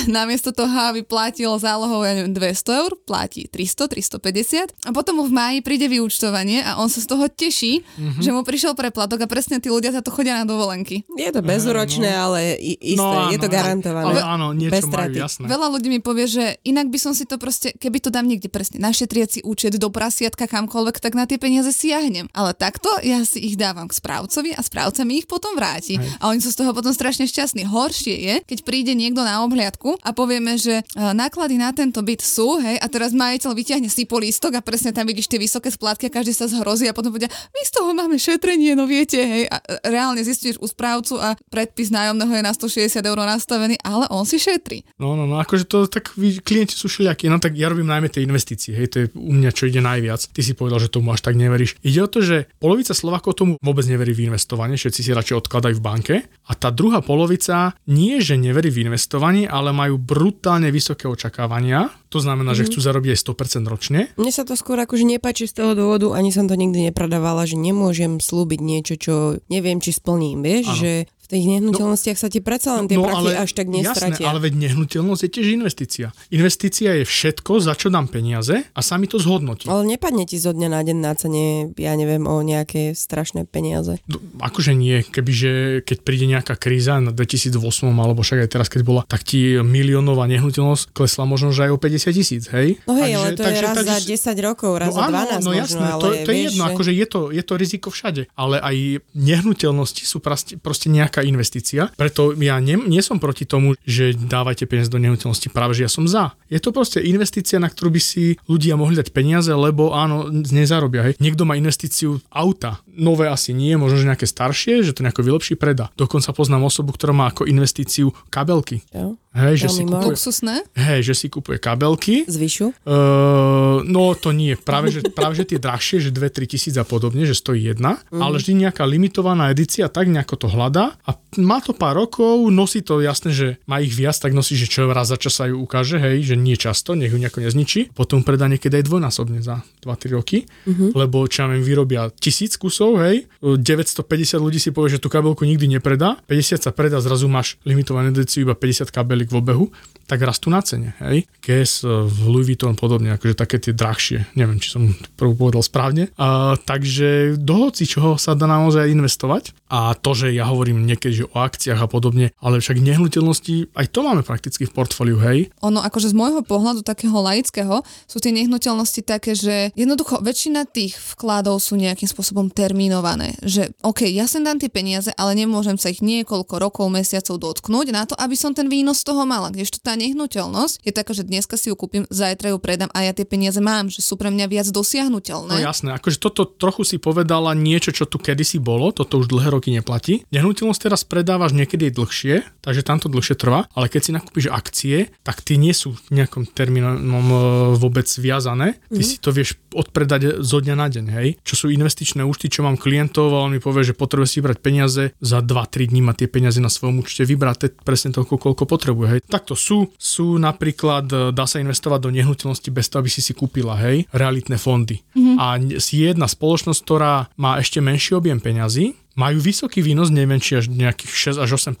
Namiesto toho, aby platil zálohou ja neviem, 200 eur, platí 300, 350 a potom mu v máji príde vyúčtovanie a on sa z toho teší, mm-hmm. že mu prišiel preplatok a presne tí ľudia za to chodia na dovolenky.
Je to bezúročné, ale i- isté,
No,
je to garantované.
Ale áno, niečo
Bez
majú, jasné.
Veľa ľudí mi povie, že inak by som si to proste, keby to dám niekde presne na šetriaci účet do prasiatka kamkoľvek, tak na tie peniaze siahnem. Ale takto ja si ich dávam k správcovi a správca mi ich potom vráti.
Hej.
A oni sú z toho potom strašne šťastní. Horšie je, keď príde niekto na obhliadku a povieme, že e, náklady na tento byt sú, hej, a teraz majiteľ vyťahne si lístok a presne tam vidíš tie vysoké splátky a každý sa zhrozí a potom povedia, my z toho máme šetrenie, no viete, hej, a e, reálne zistíš u správcu a predpis nájomného je na 160 eur nastavený, ale on si šetrí.
No, no, no, akože to tak vy, klienti sú všelijakí, no tak ja robím najmä tie investície, hej, to je u mňa čo ide najviac. Ty si povedal, že tomu až tak neveríš. Ide o to, že polovica Slovakov tomu vôbec neverí v investovanie, všetci si radšej odkladajú v banke a tá druhá polovica nie, že neverí v investovanie, ale majú brutálne vysoké očakávania, to znamená, mm-hmm. že chcú zarobiť aj 100% ročne.
Mne sa to skôr akože nepáči z toho dôvodu, ani som to nikdy nepredávala, že nemôžem slúbiť niečo, čo neviem, či splním, vieš,
Áno.
že v tých nehnuteľnostiach no, sa ti predsa len tie no, prachy ale, až tak nestratia.
Jasné, ale veď nehnuteľnosť je tiež investícia. Investícia je všetko, za čo dám peniaze a sami to zhodnotí.
Ale nepadne ti zo dňa na deň na cene, ja neviem, o nejaké strašné peniaze.
No, akože nie, kebyže keď príde nejaká kríza na 2008 alebo však aj teraz, keď bola, tak ti miliónová nehnuteľnosť klesla možno, že aj o 50 tisíc, hej?
No hej, takže, ale to takže, je raz takže, za 10 rokov, raz no, za 12 áno, no možno, jasné,
ale to, to je jedno, že... akože je to, je to riziko všade, ale aj nehnuteľnosti sú proste, proste nejaká investícia, preto ja nie, nie som proti tomu, že dávajte peniaze do nehnuteľnosti, práve že ja som za. Je to proste investícia, na ktorú by si ľudia mohli dať peniaze, lebo áno, nezarobia, hej. Niekto má investíciu auta, nové asi nie, možno že nejaké staršie, že to nejako vylepší, preda. Dokonca poznám osobu, ktorá má ako investíciu kabelky.
Jo.
Hej, že si kúpuje,
Luxusné?
Hej, že si kúpuje kabelky.
Zvyšu?
Uh, no to nie, práve že, práve že tie drahšie, že 2-3 tisíc a podobne, že stojí jedna, mm. ale vždy nejaká limitovaná edícia, tak nejako to hľadá a má to pár rokov, nosí to jasné, že má ich viac, tak nosí, že čo raz za čas sa ju ukáže, hej, že nie často, nech ju nejako nezničí. Potom predá niekedy aj dvojnásobne za 2-3 roky, mm-hmm. lebo čo ja viem, vyrobia tisíc kusov, hej, 950 ľudí si povie, že tú kabelku nikdy nepredá, 50 sa predá, zrazu máš limitovanú edíciu iba 50 kabelík v obehu, tak rastú na cene, hej. Guess, Louis Vuitton podobne, akože také tie drahšie, neviem, či som prvú povedal správne. A, takže do hoci čoho sa dá naozaj investovať a to, že ja hovorím niekedy že o akciách a podobne, ale však nehnuteľnosti, aj to máme prakticky v portfóliu, hej.
Ono akože z môjho pohľadu takého laického sú tie nehnuteľnosti také, že jednoducho väčšina tých vkladov sú nejakým spôsobom termínované, že OK, ja sem dám tie peniaze, ale nemôžem sa ich niekoľko rokov, mesiacov dotknúť na to, aby som ten výnos z toho mala. Kdežto tá nehnuteľnosť je taká, že dneska si ju kúpim, zajtra ju predám a ja tie peniaze mám, že sú pre mňa viac dosiahnutelné.
No jasné, akože toto trochu si povedala niečo, čo tu kedysi bolo, toto už dlhé roky neplatí. Nehnuteľnosť teraz predávaš niekedy dlhšie, takže tam to dlhšie trvá, ale keď si nakúpiš akcie, tak tie nie sú nejakom termínom e, vôbec viazané. Ty mm-hmm. si to vieš odpredať zo dňa na deň, hej. Čo sú investičné účty, čo mám klientov a on mi povie, že potrebuje si vybrať peniaze, za 2-3 dní má tie peniaze na svojom účte vybrať presne toľko, koľko potrebuje, hej. Takto sú, sú napríklad, e, dá sa investovať do nehnuteľnosti bez toho, aby si si kúpila, hej, realitné fondy. Mm-hmm. A si jedna spoločnosť, ktorá má ešte menší objem peňazí, majú vysoký výnos, neviem, či až nejakých 6 až 8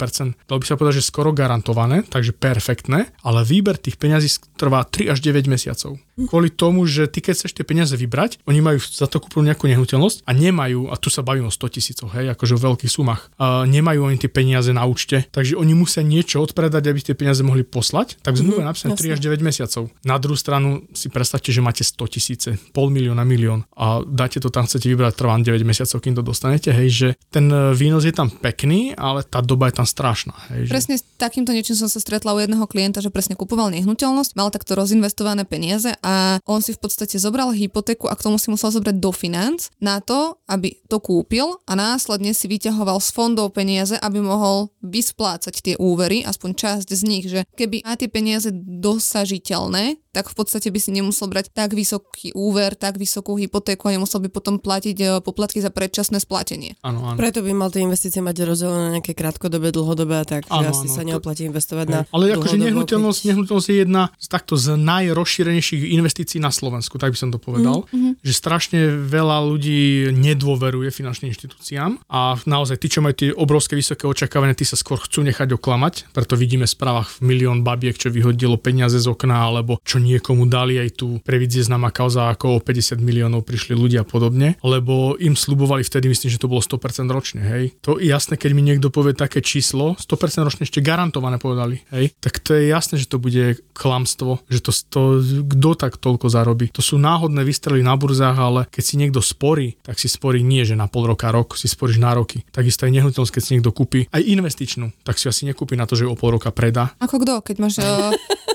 dalo by sa povedať, že skoro garantované, takže perfektné, ale výber tých peňazí trvá 3 až 9 mesiacov. Kvôli tomu, že ty keď chceš tie peniaze vybrať, oni majú za to kúpil nejakú nehnuteľnosť a nemajú, a tu sa bavím o 100 tisícoch, hej, akože o veľkých sumách, a nemajú oni tie peniaze na účte, takže oni musia niečo odpredať, aby tie peniaze mohli poslať, tak zmluve mm, napísané 3 až 9 mesiacov. Na druhú stranu si predstavte, že máte 100 tisíce, pol milióna, milión a dáte to tam, chcete vybrať, trvá 9 mesiacov, kým to dostanete, hej, že ten e, výnos je tam pekný, ale tá doba je tam strašná. Hej,
presne
že...
s takýmto niečím som sa stretla u jedného klienta, že presne kupoval nehnuteľnosť, mal takto rozinvestované peniaze a on si v podstate zobral hypotéku a k tomu si musel zobrať do financ na to, aby to kúpil a následne si vyťahoval z fondov peniaze, aby mohol vysplácať tie úvery, aspoň časť z nich, že keby aj tie peniaze dosažiteľné, tak v podstate by si nemusel brať tak vysoký úver, tak vysokú hypotéku a nemusel by potom platiť e, poplatky za predčasné splatenie.
Áno, áno.
Preto by mal tie investície mať rozdelené na nejaké krátkodobé, dlhodobé tak, ano, asi sa neoplatí investovať na
Ale akože nehnuteľnosť, nehnuteľnosť je jedna z takto z najrozšírenejších investícií na Slovensku, tak by som to povedal, mm-hmm. že strašne veľa ľudí nedôveruje finančným inštitúciám a naozaj tí, čo majú tie obrovské vysoké očakávania, tí sa skôr chcú nechať oklamať, preto vidíme v správach milión babiek, čo vyhodilo peniaze z okna alebo čo niekomu dali aj tu previdzie známa kauza, ako o 50 miliónov prišli ľudia a podobne, lebo im slubovali vtedy, myslím, že to bolo 100% ročne, hej. To je jasné, keď mi niekto povie také číslo, 100% ročne ešte garantované povedali, hej, tak to je jasné, že to bude klamstvo, že to, to kto tak toľko zarobí. To sú náhodné vystrely na burzách, ale keď si niekto sporí, tak si sporí nie, že na pol roka, rok, si sporíš na roky. Takisto aj nehnuteľnosť, keď si niekto kúpi, aj investičnú, tak si asi nekúpi na to, že o pol roka predá.
Ako kto, keď máš...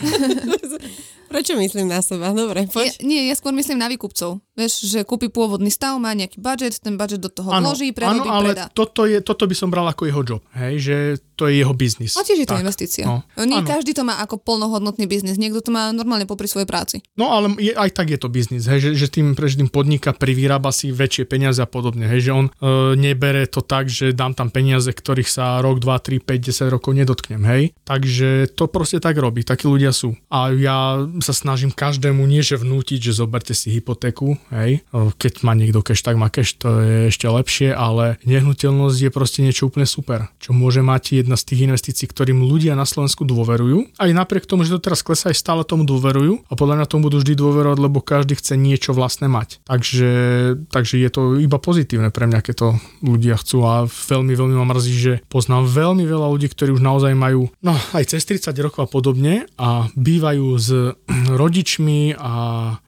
Prečo myslím na seba? Dobre, poď.
Ja, nie, ja skôr myslím na výkupcov. Vieš, že kúpi pôvodný stav, má nejaký budget, ten budget do toho ano, vloží, prerobí, ano, ale predá.
Toto, je, toto by som bral ako jeho job, hej, že to je jeho biznis.
A tiež je to tak. investícia. No. Nie ano. každý to má ako plnohodnotný biznis, niekto to má normálne popri svojej práci.
No ale je, aj tak je to biznis, hej, že, že tým, pre tým podniká, privyrába si väčšie peniaze a podobne, hej, že on e, nebere to tak, že dám tam peniaze, ktorých sa rok, 2, 3, 5, 10 rokov nedotknem, hej. Takže to proste tak robí, takí ľudia sú. A ja sa snažím každému nie že vnútiť, že zoberte si hypotéku, hej. Keď má niekto cash, tak má cash, to je ešte lepšie, ale nehnuteľnosť je proste niečo úplne super, čo môže mať jedna z tých investícií, ktorým ľudia na Slovensku dôverujú. Aj napriek tomu, že to teraz klesá, aj stále tomu dôverujú a podľa mňa tomu budú vždy dôverovať, lebo každý chce niečo vlastné mať. Takže, takže je to iba pozitívne pre mňa, keď to ľudia chcú a veľmi, veľmi ma mrzí, že poznám veľmi veľa ľudí, ktorí už naozaj majú no, aj cez 30 rokov a podobne a bývajú s rodičmi a,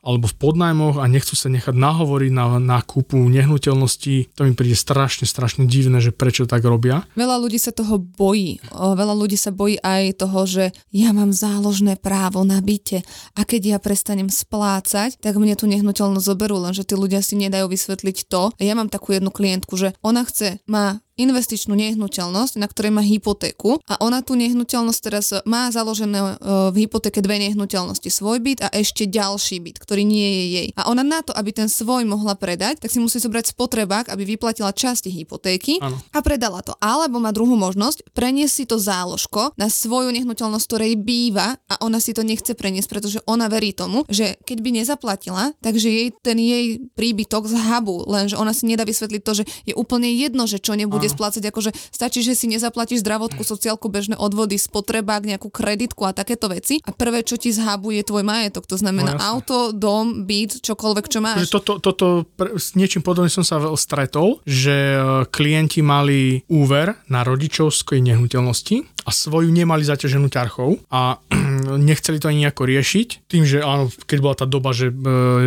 alebo v podnajmoch a nechcú sa nechať nahovoriť na, na kúpu nehnuteľností. To mi príde strašne, strašne divné, že prečo tak robia.
Veľa ľudí sa toho bojí. Veľa ľudí sa bojí aj toho, že ja mám záložné právo na byte a keď ja prestanem splácať, tak mne tú nehnuteľnosť zoberú, lenže tí ľudia si nedajú vysvetliť to. Ja mám takú jednu klientku, že ona chce, má investičnú nehnuteľnosť, na ktorej má hypotéku a ona tú nehnuteľnosť teraz má založené e, v hypotéke dve nehnuteľnosti, svoj byt a ešte ďalší byt, ktorý nie je jej. A ona na to, aby ten svoj mohla predať, tak si musí zobrať spotrebák, aby vyplatila časti hypotéky ano. a predala to. Alebo má druhú možnosť, preniesť si to záložko na svoju nehnuteľnosť, ktorej býva a ona si to nechce preniesť, pretože ona verí tomu, že keď by nezaplatila, takže jej ten jej príbytok zhabu, lenže ona si nedá vysvetliť to, že je úplne jedno, že čo nebude bude splácať, akože stačí, že si nezaplatíš zdravotku, sociálku, bežné odvody, spotrebák, nejakú kreditku a takéto veci. A prvé, čo ti zhábu, je tvoj majetok. To znamená no, auto, dom, byt, čokoľvek, čo máš.
Toto, toto, s niečím podobným som sa stretol, že e, klienti mali úver na rodičovskej nehnuteľnosti a svoju nemali zaťaženú ťarchou a nechceli to ani nejako riešiť, tým, že áno, keď bola tá doba, že e,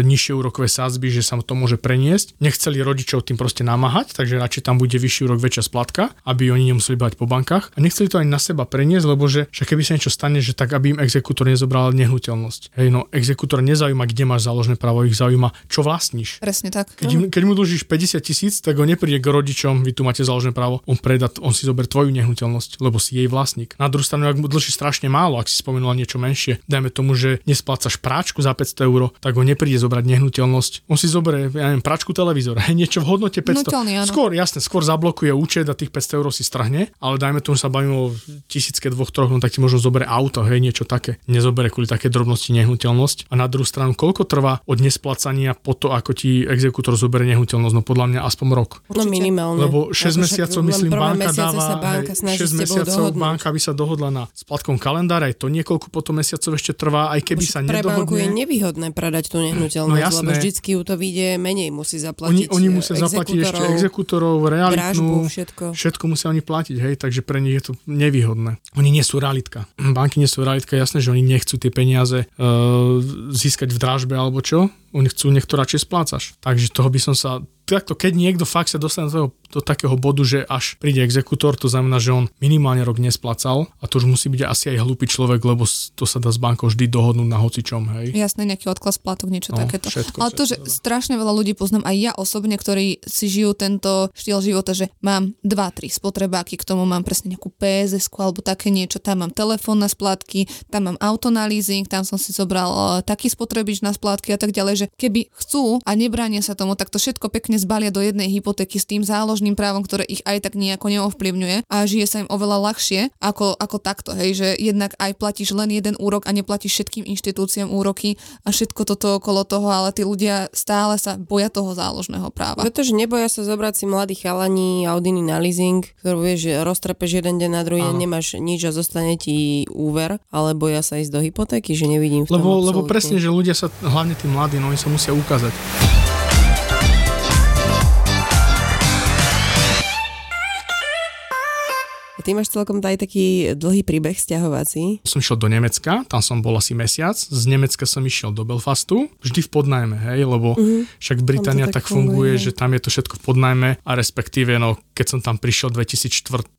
nižšie úrokové sázby, že sa to môže preniesť, nechceli rodičov tým proste namáhať, takže radšej tam bude vyšší úrok, väčšia splatka, aby oni nemuseli bať po bankách a nechceli to ani na seba preniesť, lebo že, že keby sa niečo stane, že tak aby im exekútor nezobral nehnuteľnosť. Hej, no exekútor nezaujíma, kde máš záložné právo, ich zaujíma, čo vlastníš.
Presne tak.
Keď, im, keď mu dlžíš 50 tisíc, tak ho nepríde k rodičom, vy tu máte záložné právo, on predá, on si zober tvoju nehnuteľnosť, lebo si jej vlastný vlastník. Na druhú stranu, ak mu dlží strašne málo, ak si spomenula niečo menšie, dajme tomu, že nesplácaš práčku za 500 eur, tak ho nepríde zobrať nehnuteľnosť. On si zoberie, ja neviem, práčku televízor, niečo v hodnote 500. Nutelný, skôr, jasne, skôr zablokuje účet a tých 500 eur si strhne, ale dajme tomu, sa bavíme o tisícke, dvoch, troch, no tak ti možno zoberie auto, hej, niečo také. Nezobere kvôli také drobnosti nehnuteľnosť. A na druhú stranu, koľko trvá od nesplácania po to, ako ti exekútor zoberie nehnuteľnosť? No podľa mňa aspoň rok.
No minimálne.
Lebo 6 mesiacov, myslím, banka dáva, banka 6 mesiacov banka by sa dohodla na splatkom kalendára, aj to niekoľko potom mesiacov ešte trvá, aj keby Už sa
pre
nedohodne.
Pre je nevýhodné predať tú nehnuteľnosť, no, jasné. lebo vždycky ju to vyjde menej, musí zaplatiť
Oni, oni musia zaplatiť ešte exekútorov, realitnú,
dražbu, všetko.
všetko musia oni platiť, hej, takže pre nich je to nevýhodné. Oni nie sú realitka. Banky nie sú realitka, jasné, že oni nechcú tie peniaze uh, získať v dražbe alebo čo, oni chcú, nech to radšej splácaš. Takže toho by som sa takto, keď niekto fakt sa dostane do, do takého bodu, že až príde exekútor, to znamená, že on minimálne rok nesplácal a to už musí byť asi aj hlupý človek, lebo to sa dá s bankou vždy dohodnúť na hocičom, hej.
Jasné, nejaký odkaz platok, niečo no, takéto. Všetko, Ale to, že dá. strašne veľa ľudí poznám, aj ja osobne, ktorí si žijú tento štýl života, že mám dva, tri spotrebáky, k tomu mám presne nejakú pss alebo také niečo, tam mám telefón na splátky, tam mám auto na leasing, tam som si zobral uh, taký spotrebič na splátky a tak ďalej, že keby chcú a nebránia sa tomu, tak to všetko pekne zbalia do jednej hypotéky s tým záložným právom, ktoré ich aj tak nejako neovplyvňuje a žije sa im oveľa ľahšie ako, ako takto, hej, že jednak aj platíš len jeden úrok a neplatíš všetkým inštitúciám úroky a všetko toto okolo toho, ale tí ľudia stále sa boja toho záložného práva.
Pretože neboja sa zobrať si mladí chalani Audiny na leasing, ktorú vieš, že roztrepeš jeden deň na druhý deň, nemáš nič a zostane ti úver, ale boja sa ísť do hypotéky, že nevidím v tom
lebo, lebo presne, že ľudia sa, hlavne tí mladí, no oni sa musia ukázať.
Ty máš celkom aj taký dlhý príbeh stiahovací.
Som šiel do Nemecka, tam som bol asi mesiac. Z Nemecka som išiel do Belfastu, vždy v podnajme, hej, lebo mm-hmm. však Británia tak, tak funguje, funguje, že tam je to všetko v podnajme a respektíve, no, keď som tam prišiel v 2004,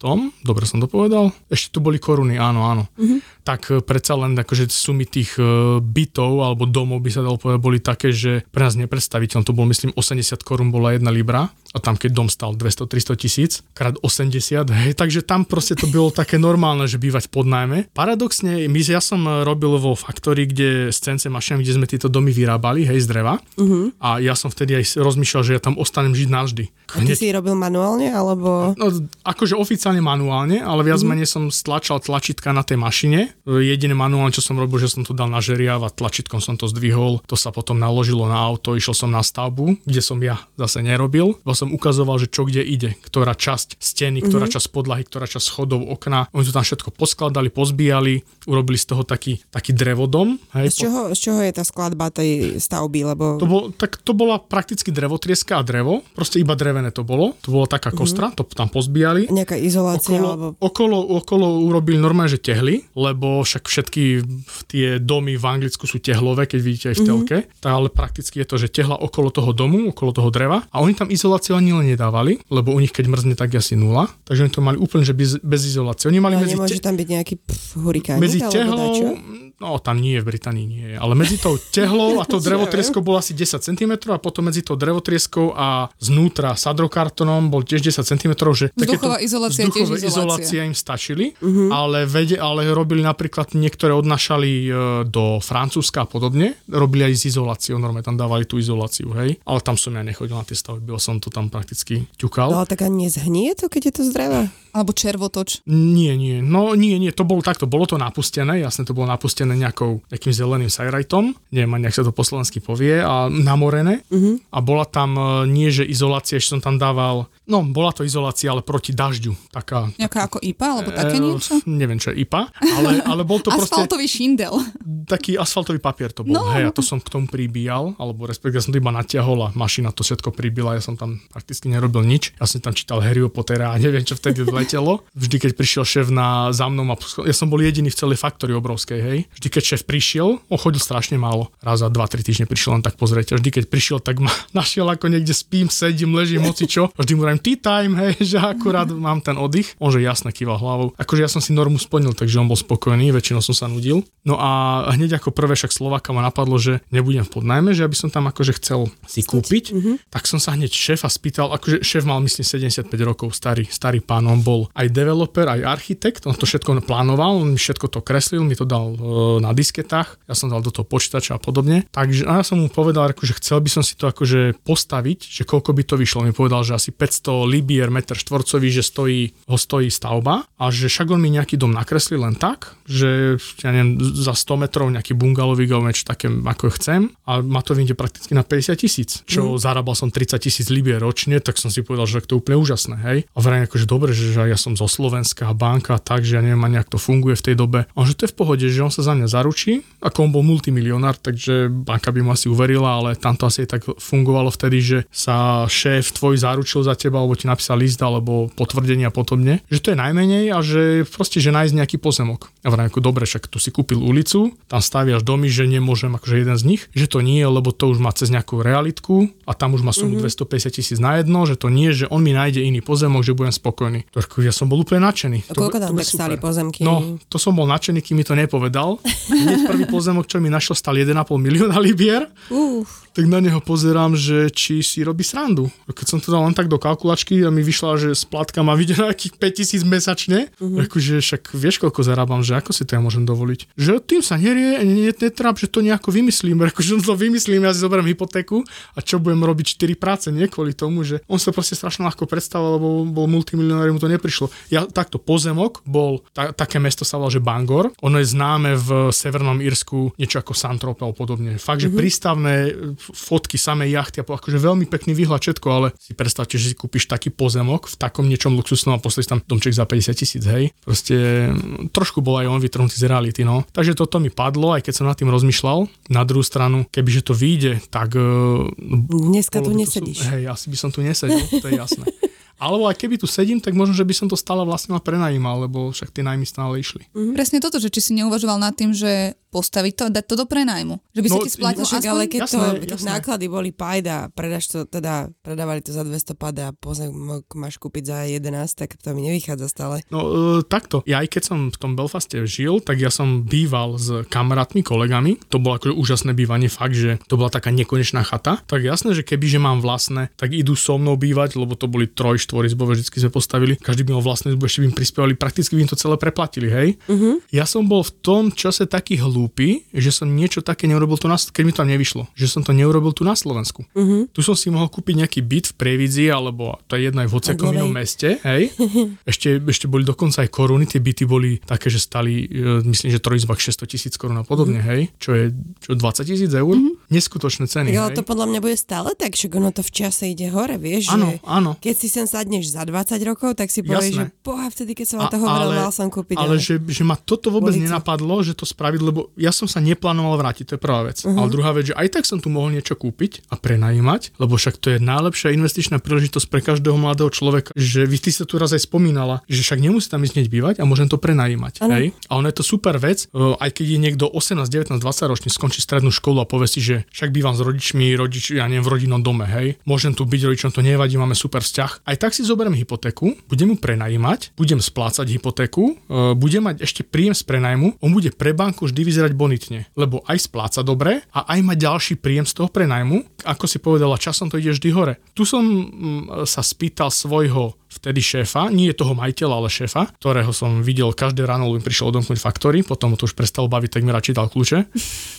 dobre som to povedal, ešte tu boli koruny, áno, áno. Mm-hmm tak e, predsa len akože sumy tých e, bytov alebo domov by sa dalo povedať boli také, že pre nás nepredstaviteľné. To bolo myslím 80 korún bola jedna libra a tam, keď dom stal 200-300 tisíc, krát 80, hej, takže tam proste to bolo také normálne, že bývať pod nájme. Paradoxne, my, ja som robil vo faktorii, kde s CNC mašinami, kde sme tieto domy vyrábali, hej, z dreva. Uh-huh. A ja som vtedy aj rozmýšľal, že ja tam ostanem žiť navždy.
A ty si robil manuálne, alebo...
No, akože oficiálne manuálne, ale viac uh-huh. menej som stlačal tlačítka na tej mašine. Jediné manuálne, čo som robil, že som to dal na žeriav a tlačítkom som to zdvihol. To sa potom naložilo na auto, išiel som na stavbu, kde som ja zase nerobil. Bo som ukazoval, že čo kde ide, ktorá časť steny, ktorá uh-huh. časť podlahy, ktorá časť schodov, okna. Oni to tam všetko poskladali, pozbíjali, urobili z toho taký, taký drevodom.
Hej, z, čoho, z čoho je tá skladba tej stavby? Lebo...
To, bol, tak to bola prakticky drevotrieska a drevo, proste iba drevené to bolo. To bola taká mhm. kostra, mm-hmm. to tam pozbíjali.
Nejaká izolácia?
Okolo,
alebo...
okolo, okolo urobili normálne, že tehly, lebo však všetky tie domy v Anglicku sú tehlové, keď vidíte aj v mhm. telke. Mm-hmm. Tak, ale prakticky je to, že tehla okolo toho domu, okolo toho dreva a oni tam izoláciu ani len nedávali, lebo u nich keď mrzne tak asi nula. Takže oni to mali úplne, že bez, bez izolácie. Oni mali
medzi nemôže te... tam byť nejaký hurikán?
Medzi tehlou, no tam nie, v Británii nie je, ale medzi tou tehlou a tou drevotrieskou bolo asi 10 cm a potom medzi tou drevotrieskou a znútra sadrokartonom bol tiež 10 cm, že
vzduchová izolácia,
vzduchové
tiež
izolácia im stačili, uh-huh. ale, vede, ale robili napríklad, niektoré odnašali e, do Francúzska a podobne, robili aj s izoláciou, normálne tam dávali tú izoláciu, hej, ale tam som ja nechodil na tie stavby, byl som to tam prakticky ťukal.
No ale tak ani nezhnie to, keď je to z dreva?
Alebo červotoč?
Nie, nie. No nie, nie. To bolo takto. Bolo to napustené. Jasne to bolo napustené nejakou, nejakým zeleným sajrajtom. Neviem ani, sa to po slovensky povie. A namorené. Uh-huh. A bola tam e, nie, že izolácia, že som tam dával No, bola to izolácia, ale proti dažďu. Taká,
Nejaká ako IPA, alebo také e, niečo?
Neviem, čo je IPA, ale, ale bol to proste...
Asfaltový šindel.
Taký asfaltový papier to bol. No. Hej, a to som k tomu pribíjal, alebo respektíve som to iba natiahol a mašina to všetko pribila, ja som tam prakticky nerobil nič. Ja som tam čítal Harry Pottera a neviem, čo vtedy letelo. Vždy, keď prišiel šéf na, za mnou, a ja som bol jediný v celej faktorii obrovskej, hej. Vždy, keď šéf prišiel, on chodil strašne málo. Raz za 2-3 týždne prišiel len tak pozrieť. Vždy, keď prišiel, tak ma našiel ako niekde spím, sedím, ležím, moci čo. Vždy mu tea time, hej, že akurát mám ten oddych. On že jasne kýval hlavou. Akože ja som si normu splnil, takže on bol spokojný, väčšinou som sa nudil. No a hneď ako prvé však Slováka ma napadlo, že nebudem v podnajme, že aby som tam akože chcel si kúpiť, mm-hmm. tak som sa hneď šéfa spýtal, akože šéf mal myslím 75 rokov, starý, starý pán, on bol aj developer, aj architekt, on to všetko plánoval, on mi všetko to kreslil, mi to dal e, na disketách, ja som dal do toho počítača a podobne. Takže a ja som mu povedal, akože chcel by som si to akože postaviť, že koľko by to vyšlo. Mi povedal, že asi 500 libier meter štvorcový, že stojí, ho stojí stavba a že však on mi nejaký dom nakreslil len tak, že ja neviem, za 100 metrov nejaký bungalový gaumeč, také ako chcem a ma to vyjde prakticky na 50 tisíc, čo mm. zarábal som 30 tisíc libier ročne, tak som si povedal, že to je úplne úžasné, hej. A vrajím akože dobre, že, že ja som zo Slovenska banka, tak, že ja neviem ani, ak to funguje v tej dobe. A že to je v pohode, že on sa za mňa zaručí, ako on bol multimilionár, takže banka by mu asi uverila, ale tam to asi tak fungovalo vtedy, že sa šéf tvoj zaručil za teba, alebo ti napísal list alebo potvrdenie a podobne, že to je najmenej a že proste, že nájsť nejaký pozemok. A vrajím ako dobre, však tu si kúpil ulicu, tam staviaš domy, že nemôžem akože jeden z nich, že to nie, lebo to už má cez nejakú realitku a tam už má sumu mm-hmm. 250 tisíc na jedno, že to nie, že on mi nájde iný pozemok, že budem spokojný. To, ja som bol úplne nadšený.
A koľko tam tak stáli pozemky?
No, to som bol nadšený, kým mi to nepovedal. Prvý pozemok, čo mi našiel, stal 1,5 milióna libier. Uf tak na neho pozerám, že či si robí srandu. Keď som to dal len tak do kalkulačky a mi vyšla, že splatka má vidieť nejakých 5000 mesačne, uh-huh. akože však vieš, koľko zarábam, že ako si to ja môžem dovoliť. Že tým sa nerie, netráp, že to nejako vymyslím, akože to vymyslím, ja si zoberiem hypotéku a čo budem robiť 4 práce, nie kvôli tomu, že on sa proste strašne ľahko predstavoval, lebo bol multimilionár, mu to neprišlo. Ja takto pozemok bol, ta, také mesto sa volá, že Bangor, ono je známe v Severnom Írsku niečo ako Santropel podobne. Fakt, že uh-huh. prístavné fotky samej jachty a akože veľmi pekný výhľad všetko, ale si predstavte, že si kúpiš taký pozemok v takom niečom luxusnom a postavíš tam domček za 50 tisíc, hej. Proste mm, trošku bol aj on vytrhnutý z reality, no. Takže toto mi padlo, aj keď som nad tým rozmýšľal. Na druhú stranu, kebyže to vyjde, tak...
Dneska tu nesedíš.
Hej, asi by som tu nesedel, to je jasné. Alebo aj keby tu sedím, tak možno, že by som to stále vlastne prenajímal, lebo však tie najmy stále išli.
Mm-hmm. Presne toto, že či si neuvažoval nad tým, že postaviť to a dať to do prenajmu. Že by no, si ti splatil
no, aspoň... ale keď, jasné, to, jasné. náklady boli pajda, predáš to, teda predávali to za 200 pade a pozemok máš kúpiť za 11, tak to mi nevychádza stále.
No uh, takto. Ja aj keď som v tom Belfaste žil, tak ja som býval s kamarátmi, kolegami. To bolo akože úžasné bývanie, fakt, že to bola taká nekonečná chata. Tak jasné, že keby že mám vlastné, tak idú so mnou bývať, lebo to boli troj, štvorizbové, vždy sme postavili. Každý by mal vlastné izbu, ešte by im prispievali, prakticky by im to celé preplatili, hej. Uh-huh. Ja som bol v tom čase taký hlúpy, že som niečo také neurobil tu na, keď mi to nevyšlo, že som to neurobil tu na Slovensku. Uh-huh. Tu som si mohol kúpiť nejaký byt v Prievidzi, alebo to je jedno aj v hociakom inom meste, hej. ešte, ešte boli dokonca aj koruny, tie byty boli také, že stali, e, myslím, že trojizbak 600 tisíc korún a podobne, uh-huh. hej, čo je čo 20 tisíc eur. Uh-huh. Neskutočné ceny.
Ale to podľa mňa bude stále tak, že ono to v čase ide hore, vieš,
áno, áno.
keď si sem sadneš za 20 rokov, tak si povieš, že boha, vtedy, keď som vám to hovoril, mal som kúpiť.
Ale, ale že, že ma toto vôbec Bolice. nenapadlo, že to spraviť, lebo ja som sa neplánoval vrátiť, to je prvá vec. Uh-huh. Ale druhá vec, že aj tak som tu mohol niečo kúpiť a prenajímať, lebo však to je najlepšia investičná príležitosť pre každého mladého človeka, že vy ty sa tu raz aj spomínala, že však nemusí tam ísť hneď bývať a môžem to prenajímať. Hej? A ono je to super vec, aj keď je niekto 18, 19, 20 ročný, skončí strednú školu a povie si, že však bývam s rodičmi, rodič, ja neviem, v rodinnom dome, hej, môžem tu byť rodičom, to nevadí, máme super vzťah. Aj tak si zoberiem hypotéku, budem ju prenajímať, budem splácať hypotéku, e, budem mať ešte príjem z prenajmu, on bude pre banku vždy vyzerať bonitne, lebo aj spláca dobre a aj má ďalší príjem z toho prenajmu. Ako si povedala, časom to ide vždy hore. Tu som mm, sa spýtal svojho vtedy šéfa, nie toho majiteľa, ale šéfa, ktorého som videl každé ráno, lebo prišiel odomknúť faktory, potom to už prestalo baviť, tak mi radšej dal kľúče.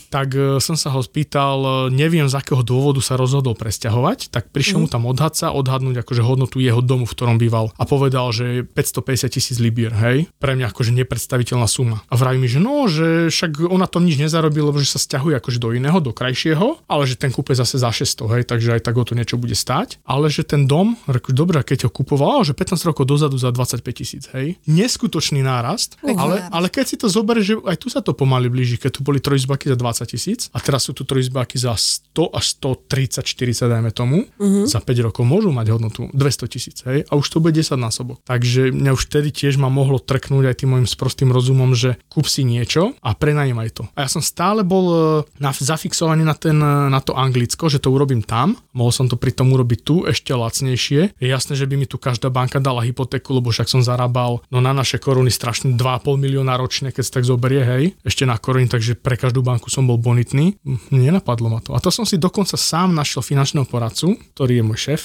tak e, som sa ho spýtal, e, neviem z akého dôvodu sa rozhodol presťahovať, tak prišiel mm. mu tam odhadca, odhadnúť akože hodnotu jeho domu, v ktorom býval a povedal, že 550 tisíc libier, hej, pre mňa akože nepredstaviteľná suma. A vraví mi, že no, že však on na tom nič nezarobil, lebo že sa stiahuje akože do iného, do krajšieho, ale že ten kúpe zase za 600, hej, takže aj tak ho to niečo bude stáť. Ale že ten dom, reku, dobre, keď ho kupoval, že 15 rokov dozadu za 25 tisíc, hej. Neskutočný nárast, uh, ale, ale keď si to zoberie, že aj tu sa to pomaly blíži, keď tu boli trojizbaky za 20 tisíc a teraz sú tu trojizbaky za 100 až 130, 40, dajme tomu, uh-huh. za 5 rokov môžu mať hodnotu 200 tisíc, hej, a už to bude 10 násobok. Takže mňa už vtedy tiež ma mohlo trknúť aj tým môjim sprostým rozumom, že kúp si niečo a prenajímaj to. A ja som stále bol e, na, zafixovaný na, ten, e, na to Anglicko, že to urobím tam, mohol som to pri tom urobiť tu ešte lacnejšie. Je jasné, že by mi tu každá banka dala hypotéku, lebo však som zarábal no na naše koruny strašne 2,5 milióna ročne, keď sa tak zoberie, hej, ešte na koruny, takže pre každú banku som bol bonitný. Nenapadlo ma to. A to som si dokonca sám našiel finančného poradcu, ktorý je môj šéf.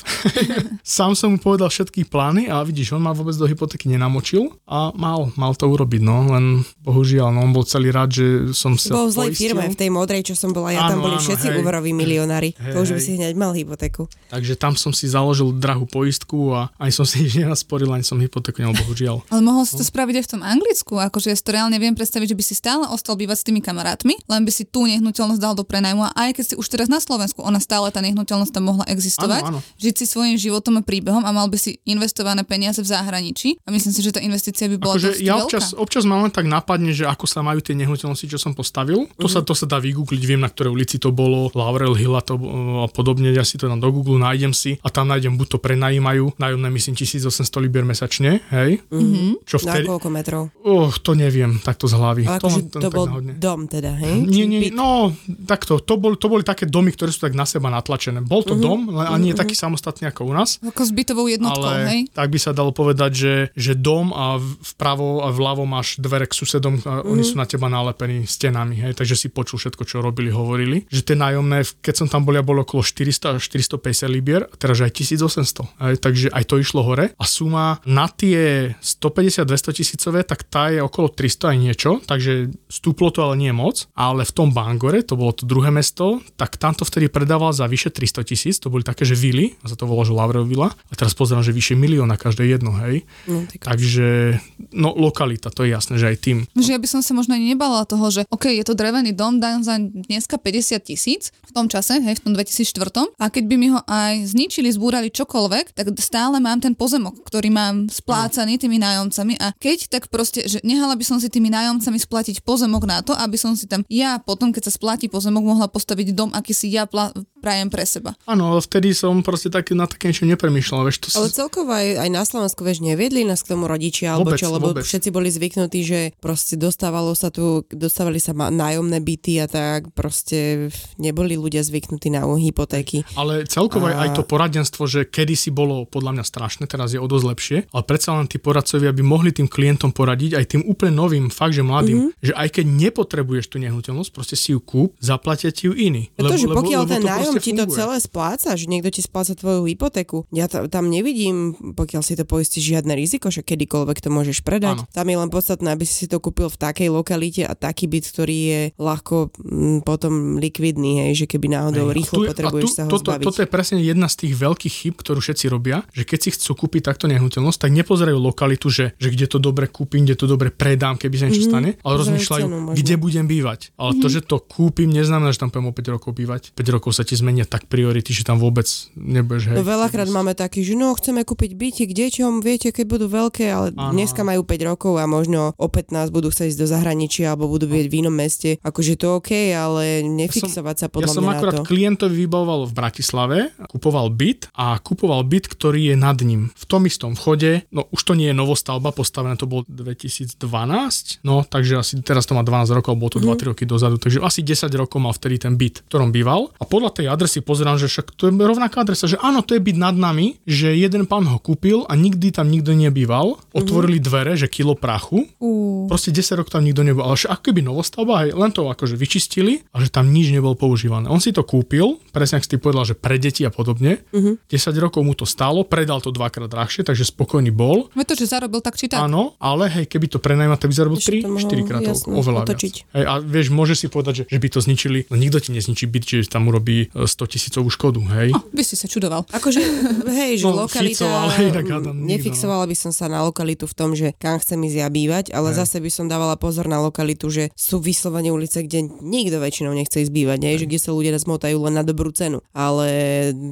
sám som mu povedal všetky plány a vidíš, on ma vôbec do hypotéky nenamočil a mal, mal to urobiť, no, len bohužiaľ, no, on bol celý rád, že som sa
Bol v zlej firme, v tej modrej, čo som bola, ja áno, tam boli áno, všetci hej, úveroví milionári. Hej, to už by si hneď mal hypotéku.
Takže tam som si založil drahú poistku a aj som si nič nenasporil, ani som hypotéku nemal, bohužiaľ.
Ale mohol si to no. spraviť aj v tom Anglicku, akože ja si to reálne viem predstaviť, že by si stále ostal bývať s tými kamarátmi, len by si tú nehnuteľnosť dal do prenajmu a aj keď si už teraz na Slovensku, ona stále tá nehnuteľnosť tam mohla existovať, áno, áno. žiť si svojím životom a príbehom a mal by si investované peniaze v zahraničí a myslím si, že tá investícia by bola akože
ja občas, veľká. občas ma len tak napadne, že ako sa majú tie nehnuteľnosti, čo som postavil. To, mm-hmm. sa, to sa dá vygoogliť, viem na ktorej ulici to bolo, Laurel Hill a, to, a podobne, ja si to tam do Google nájdem si a tam nájdem buď to prenajímajú, nájomné myslím 1800 libier mesačne, hej?
Mm-hmm. Čo vtedy... Na koľko metrov?
Oh, to neviem, takto z hlavy.
Ale
to,
akože to, to bol náhodne. dom teda, hej?
Nie, nie, no, takto, to, bol, to boli také domy, ktoré sú tak na seba natlačené. Bol to mm-hmm. dom, ale ani nie mm-hmm. taký samostatný ako u nás.
Ako s bytovou jednotkou,
ale
hej?
tak by sa dalo povedať, že, že dom a vpravo a vľavo máš dvere k susedom a mm-hmm. oni sú na teba nalepení stenami, hej? Takže si počul všetko, čo robili, hovorili. Že tie nájomné, keď som tam bol, ja bolo okolo 400 až 450 libier, teraz aj 1800. Hej? Takže aj to išlo hore. A suma na tie 150-200 tisícové, tak tá je okolo 300 aj niečo, takže stúplo to ale nie moc, ale v tom Bangore, to bolo to druhé mesto, tak tamto vtedy predával za vyše 300 tisíc, to boli také, že vily, a sa to volalo, že Lavrov vila, a teraz pozerám, že vyše milión na každé jedno, hej. No, takže, no lokalita, to je jasné, že aj tým.
Že ja by som sa možno ani nebala toho, že OK, je to drevený dom, dám za dneska 50 tisíc v tom čase, hej, v tom 2004, a keď by mi ho aj zničili, zbúrali čokoľvek, tak stále mám ten pozemok, ktorý mám splácaný tými nájomcami a keď, tak proste, že nehala by som si tými nájomcami splatiť pozemok na to, aby som si tam ja potom, keď sa splatí pozemok, mohla postaviť dom, aký si ja pla- prajem pre seba.
Áno, ale vtedy som proste tak na také niečo nepremýšľal. Vieš, to
Ale celkovo aj, aj na Slovensku, vieš, neviedli nás k tomu rodičia, alebo
Vôbec,
čo, lebo
vôbec.
všetci boli zvyknutí, že proste dostávalo sa tu, dostávali sa ma- nájomné byty a tak, proste neboli ľudia zvyknutí na hypotéky.
Ale celkovo aj,
A-
aj to poradenstvo, že kedysi bolo podľa mňa strašné, teraz je o dosť lepšie, ale predsa len tí poradcovia by mohli tým klientom poradiť, aj tým úplne novým, fakt, že mladým,
Mhm.
mm-hmm. že aj keď nepotrebuješ tú nehnuteľnosť, proste si ju kúp, zaplatia ti ju iní.
Pretože pokiaľ ten
to
nájom ti to celé spláca, že niekto ti spláca tvoju hypotéku, ja ta, tam nevidím, pokiaľ si to poistíš, žiadne riziko, že kedykoľvek to môžeš predať.
Áno.
Tam je len podstatné, aby si to kúpil v takej lokalite a taký byt, ktorý je ľahko mm, potom likvidný, hej, že keby náhodou
Hej, a
rýchlo
tu je-
potrebuješ
tu,
sa ho
toto,
zbaviť.
toto je presne jedna z tých veľkých chyb, ktorú všetci robia, že keď si chcú kúpiť takto nehnuteľnosť, tak nepozerajú lokalitu, že, že kde to dobre kúpim, kde to dobre predám, keby sa niečo stane, ale rozmýšľajú,
možno.
kde budem bývať. Ale to, že to kúpim, neznamená, že tam budem o 5 rokov bývať. 5 rokov sa ti zmenia tak priority, že tam vôbec nebudeš. Hej,
No veľakrát máme taký, že no chceme kúpiť byty, kde čo, viete, keď budú veľké, ale
Áno.
dneska majú 5 rokov a možno o 15 budú chcieť ísť do zahraničia alebo budú byť v inom meste. Akože to OK, ale nefixovať sa
Ja
podľa
som
mňa na to.
klientovi vybavoval v Bratislave, kupoval byt a kupoval byt, ktorý je nad ním. V tom istom vchode, no už to nie je novostavba, postavené to bolo 2012, no takže asi teraz to má 12 rokov, bolo to
Mhm.
2-3 roky dozadu, takže asi 10 rokov mal vtedy ten byt, v ktorom býval. A podľa tej adresy pozerám, že však to je rovnaká adresa, že áno, to je byt nad nami, že jeden pán ho kúpil a nikdy tam nikto nebýval. Otvorili dvere, že kilo prachu,
Uh,
Proste 10 rokov tam nikto nebol, ale že ako keby novostavba, hej, len to akože vyčistili a že tam nič nebolo používané. On si to kúpil, presne ako si povedal, že pre deti a podobne. Uh-huh. 10 rokov mu to stálo, predal to dvakrát drahšie, takže spokojný bol.
Veď to, že zarobil tak či tak.
Áno, ale hej, keby to prenajímal, tak by zarobil
Ešte
3,
to mohol,
4 krát
jasné,
oveľa
otočiť.
viac. Hej, a vieš, môže si povedať, že, že by to zničili, no nikto ti nezničí byt, že tam urobí e, 100 tisícovú škodu, hej.
Oh, by si sa čudoval.
Akože, hej, že
No,
lokalita,
Fico, ale inak nikto, no.
nefixovala by som sa na lokalitu v tom, že kam chcem ísť ja bývať, ale
Hej.
zase by som dávala pozor na lokalitu, že sú vyslovene ulice, kde nikto väčšinou nechce ísť bývať, hej, že kde sa ľudia zmotajú len na dobrú cenu. Ale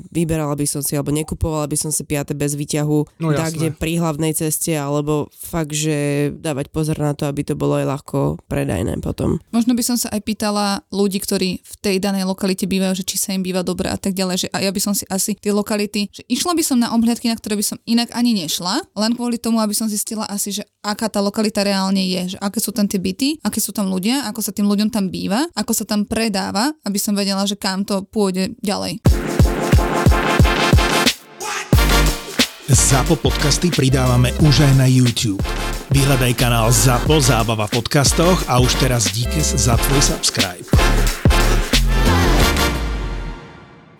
vyberala by som si, alebo nekupovala by som si piate bez výťahu,
No,
tak, kde pri hlavnej ceste, alebo fakt, že dávať pozor na to, aby to bolo aj ľahko predajné potom.
Možno by som sa aj pýtala ľudí, ktorí v tej danej lokalite bývajú, že či sa im býva dobre a tak ďalej, že a ja by som si asi tie lokality, že išla by som na obhliadky, na ktoré by som inak ani nešla, len kvôli tomu, aby som zistila asi, že aká tá lokalita reálne je, že aké sú tam tie byty, aké sú tam ľudia, ako sa tým ľuďom tam býva, ako sa tam predáva, aby som vedela, že kam to pôjde ďalej.
ZAPO podcasty pridávame už aj na YouTube. Vyhľadaj kanál ZAPO Zábava v podcastoch a už teraz díkes za tvoj subscribe.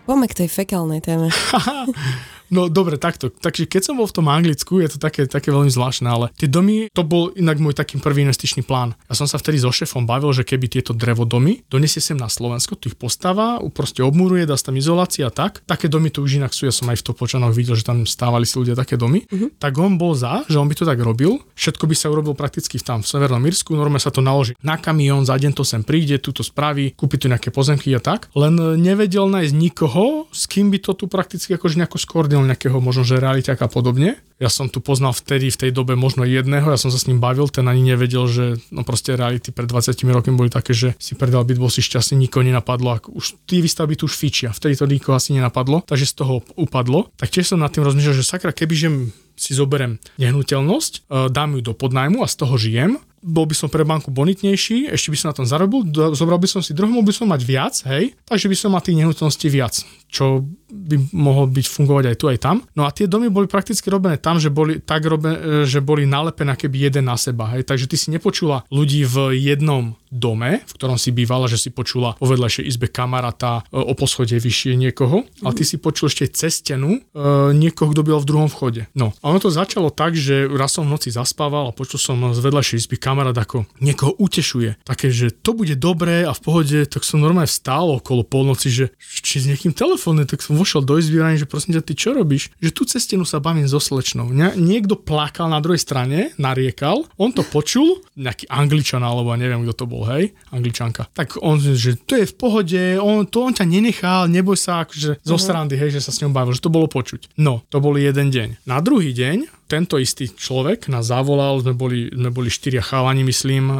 Poďme k tej fekálnej téme.
No dobre, takto. Takže keď som bol v tom Anglicku, je to také, také veľmi zvláštne, ale tie domy, to bol inak môj taký prvý investičný plán. Ja som sa vtedy so šéfom bavil, že keby tieto drevodomy donesie sem na Slovensko, tu ich postáva, proste obmuruje, dá sa tam izolácia a tak. Také domy tu už inak sú, ja som aj v Topočanoch videl, že tam stávali si ľudia také domy. Uh-huh. Tak on bol za, že on by to tak robil. Všetko by sa urobil prakticky tam v Severnom Írsku, normálne sa to naloží na kamión, za deň to sem príde, tu to spraví, kúpi tu nejaké pozemky a tak. Len nevedel nájsť nikoho, s kým by to tu prakticky akože nejako skoordinoval nejakého možno, že realiťaka a podobne. Ja som tu poznal vtedy, v tej dobe možno jedného, ja som sa s ním bavil, ten ani nevedel, že no proste reality pred 20 rokmi boli také, že si predal byt, bol si šťastný, nikoho nenapadlo, ak už tí výstavby tu už fičia, vtedy to nikoho asi nenapadlo, takže z toho upadlo. Tak tiež som nad tým rozmýšľal, že sakra, kebyže si zoberiem nehnuteľnosť, e, dám ju do podnajmu a z toho žijem, bol by som pre banku bonitnejší, ešte by som na tom zarobil, zobral by som si druhú, mohol by som mať viac, hej, takže by som mal tých nehnuteľností viac, čo by mohol byť fungovať aj tu, aj tam. No a tie domy boli prakticky robené tam, že boli tak robené, že boli nalepené keby jeden na seba, hej, takže ty si nepočula ľudí v jednom dome, v ktorom si bývala, že si počula o vedľajšej izbe kamaráta, e, o poschode vyššie niekoho, ale ty si počul ešte cez stenu e, niekoho, kto býval v druhom vchode. No a ono to začalo tak, že raz som v noci zaspával a počul som z vedľajšej izby kamarát ako niekoho utešuje. Také, že to bude dobré a v pohode, tak som normálne vstál okolo polnoci, že či s niekým telefónne, tak som vošiel do izby, že prosím ťa, ty čo robíš? Že tú cestinu sa bavím so slečnou. Nie, niekto plakal na druhej strane, nariekal, on to počul, nejaký angličan alebo neviem, kto to bol, hej, angličanka. Tak on, že to je v pohode, on, to on ťa nenechal, neboj sa, akože zo srandy, hej, že sa s ňou bavil, že to bolo počuť. No, to bol jeden deň. Na druhý deň tento istý človek nás zavolal, sme boli, sme boli štyria chalani, myslím,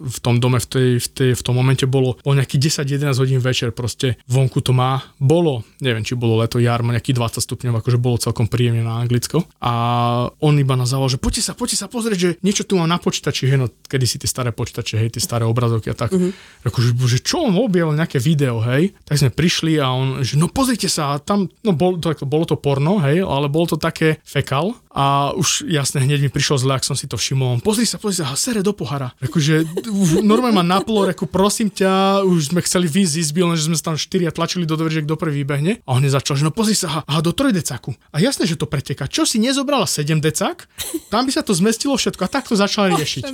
v tom dome v, tej, v, tej, v tom momente bolo, bolo nejakých 10-11 hodín večer, proste vonku to má, bolo, neviem, či bolo leto, jar, nejakých 20 stupňov, akože bolo celkom príjemne na anglicko. A on iba nás zavolal, že poďte sa, poďte sa pozrieť, že niečo tu mám na počítači, hej, no kedy si tie staré počítače, hej, tie staré obrazovky a tak. Mm-hmm. Akože, že čo on objavil nejaké video, hej, tak sme prišli a on, že no pozrite sa, tam, no bol, to, bolo to porno, hej, ale bolo to také fekal a už jasne hneď mi prišiel zle, ak som si to všimol. Pozri sa, pozri sa, sere do pohára. Akože normálne ma naplo, reku, prosím ťa, už sme chceli výjsť z izby, lenže sme sa tam štyria tlačili do dverí, že kto prvý vybehne. A on začal, že no pozri sa, aha, do trojdecaku. A jasne, že to preteká. Čo si nezobrala 7 decak? Tam by sa to zmestilo všetko a tak to začal riešiť.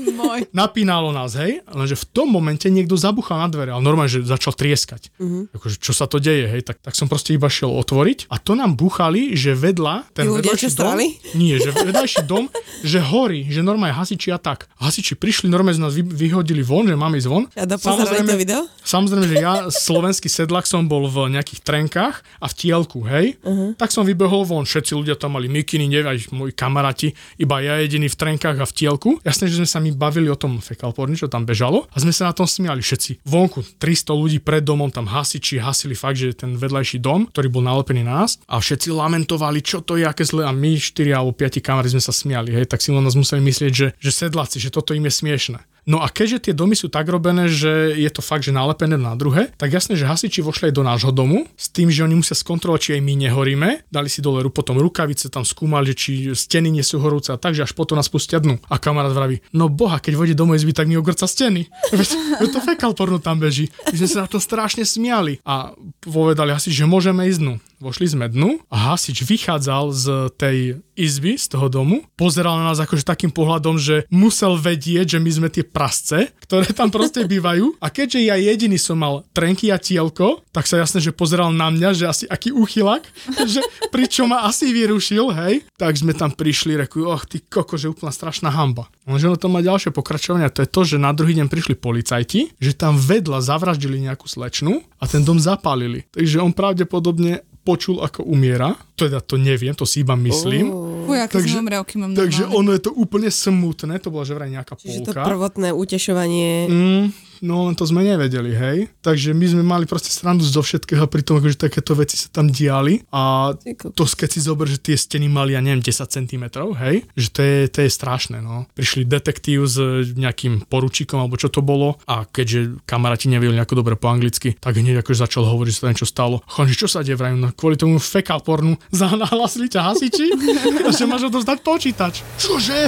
Napínalo nás, hej, lenže v tom momente niekto zabuchal na dvere, ale normálne, že začal trieskať. Uh-huh. Akože, čo sa to deje, hej, tak, tak som proste iba šiel otvoriť a to nám buchali, že vedľa, ten vedľajší dom, nie, nie, že vedľajší dom, že horí, že normálne hasiči a tak. Hasiči prišli, normálne z nás vyhodili von, že máme ísť von.
Ja samozrejme, to video?
Samozrejme, že ja, slovenský sedlak som bol v nejakých trenkách a v tielku, hej. Uh-huh. Tak som vybehol von, všetci ľudia tam mali mikiny, neviem, aj moji kamaráti, iba ja jediný v trenkách a v tielku. Jasné, že sme sa mi bavili o tom fekalporni, čo tam bežalo a sme sa na tom smiali všetci. Vonku 300 ľudí pred domom, tam hasiči hasili fakt, že ten vedľajší dom, ktorý bol nalepený na nás a všetci lamentovali, čo to je, aké zle a my 4 alebo 5 kamaráti sme sa smiali, hej, tak si len nás museli myslieť, že, že sedláci, že toto im je smiešne. No a keďže tie domy sú tak robené, že je to fakt, že nalepené na druhé, tak jasné, že hasiči vošli aj do nášho domu s tým, že oni musia skontrolovať, či aj my nehoríme. Dali si dole potom rukavice, tam skúmali, či steny nie sú horúce a takže až potom nás pustia dnu. A kamarát vraví, no boha, keď vojde do mojej izby, tak mi ogrca steny. Veď to fekal porno tam beží. My sme sa na to strašne smiali a povedali asi, že môžeme ísť dnu. Vošli sme dnu a hasič vychádzal z tej izby, z toho domu, pozeral na nás akože takým pohľadom, že musel vedieť, že my sme tie prasce, ktoré tam proste bývajú. A keďže ja jediný som mal trenky a tielko, tak sa jasne, že pozeral na mňa, že asi aký uchylak, že pričom ma asi vyrušil, hej. Tak sme tam prišli, reku, och, ty koko, že úplná strašná hamba. Lenže ono to má ďalšie pokračovanie, to je to, že na druhý deň prišli policajti, že tam vedľa zavraždili nejakú slečnu a ten dom zapálili. Takže on pravdepodobne počul, ako umiera. Teda to neviem, to si iba myslím.
Oh. Fuj, takže, mám
takže ono je to úplne smutné, to bola že vraj nejaká
Čiže polka. Čiže to prvotné utešovanie.
Mm, no len to sme nevedeli, hej. Takže my sme mali proste srandu zo všetkého pri tom, že takéto veci sa tam diali a to keď si zober, že tie steny mali, ja neviem, 10 cm, hej, že to je, to je strašné, no. Prišli detektív s nejakým poručíkom, alebo čo to bolo a keďže kamaráti nevedeli nejako dobre po anglicky, tak hneď akože začal hovoriť, že sa niečo stalo. Chonži, čo sa deje, vrajím, no, kvôli tomu fekal pornu zanahlasili ťa hasiči, že máš odozdať počítač. Čože?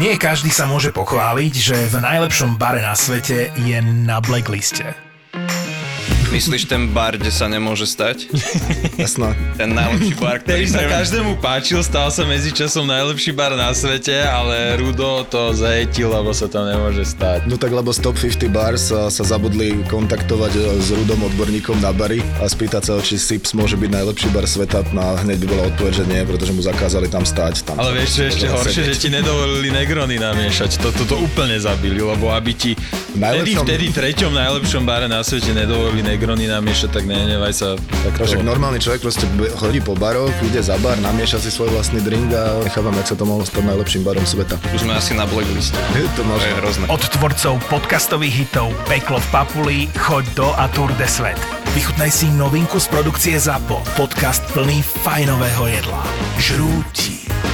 Nie každý sa môže pochváliť, že v najlepšom bare na svete je na blackliste.
Myslíš ten bar, kde sa nemôže stať?
Jasno.
Ten najlepší bar,
ktorý sa každému páčil, stal sa medzičasom najlepší bar na svete, ale Rudo to zajetil, lebo sa tam nemôže stať.
No tak lebo z Top 50 Bars sa, sa zabudli kontaktovať e, s Rudom odborníkom na bary a spýtať sa, či Sips môže byť najlepší bar sveta. No a hneď by bola odpoveď, že nie, pretože mu zakázali tam stať. Tam
ale vieš, čo ešte horšie, že ti nedovolili Negrony namiešať. Toto to, to úplne zabili, lebo aby ti vtedy, vtedy treťom najlepšom bare na svete nedovolili Negrony negrony namieša, tak nenevaj sa.
Tak to... Však normálny človek proste chodí po baroch, ide za bar, namieša si svoj vlastný drink a nechávam, jak sa to mohlo stať najlepším barom sveta.
Už sme asi na blackliste.
to, to je hrozné.
Od tvorcov podcastových hitov Peklo v Papuli, Choď do a Tour de Svet. Vychutnaj si novinku z produkcie ZAPO. Podcast plný fajnového jedla. Žrúti.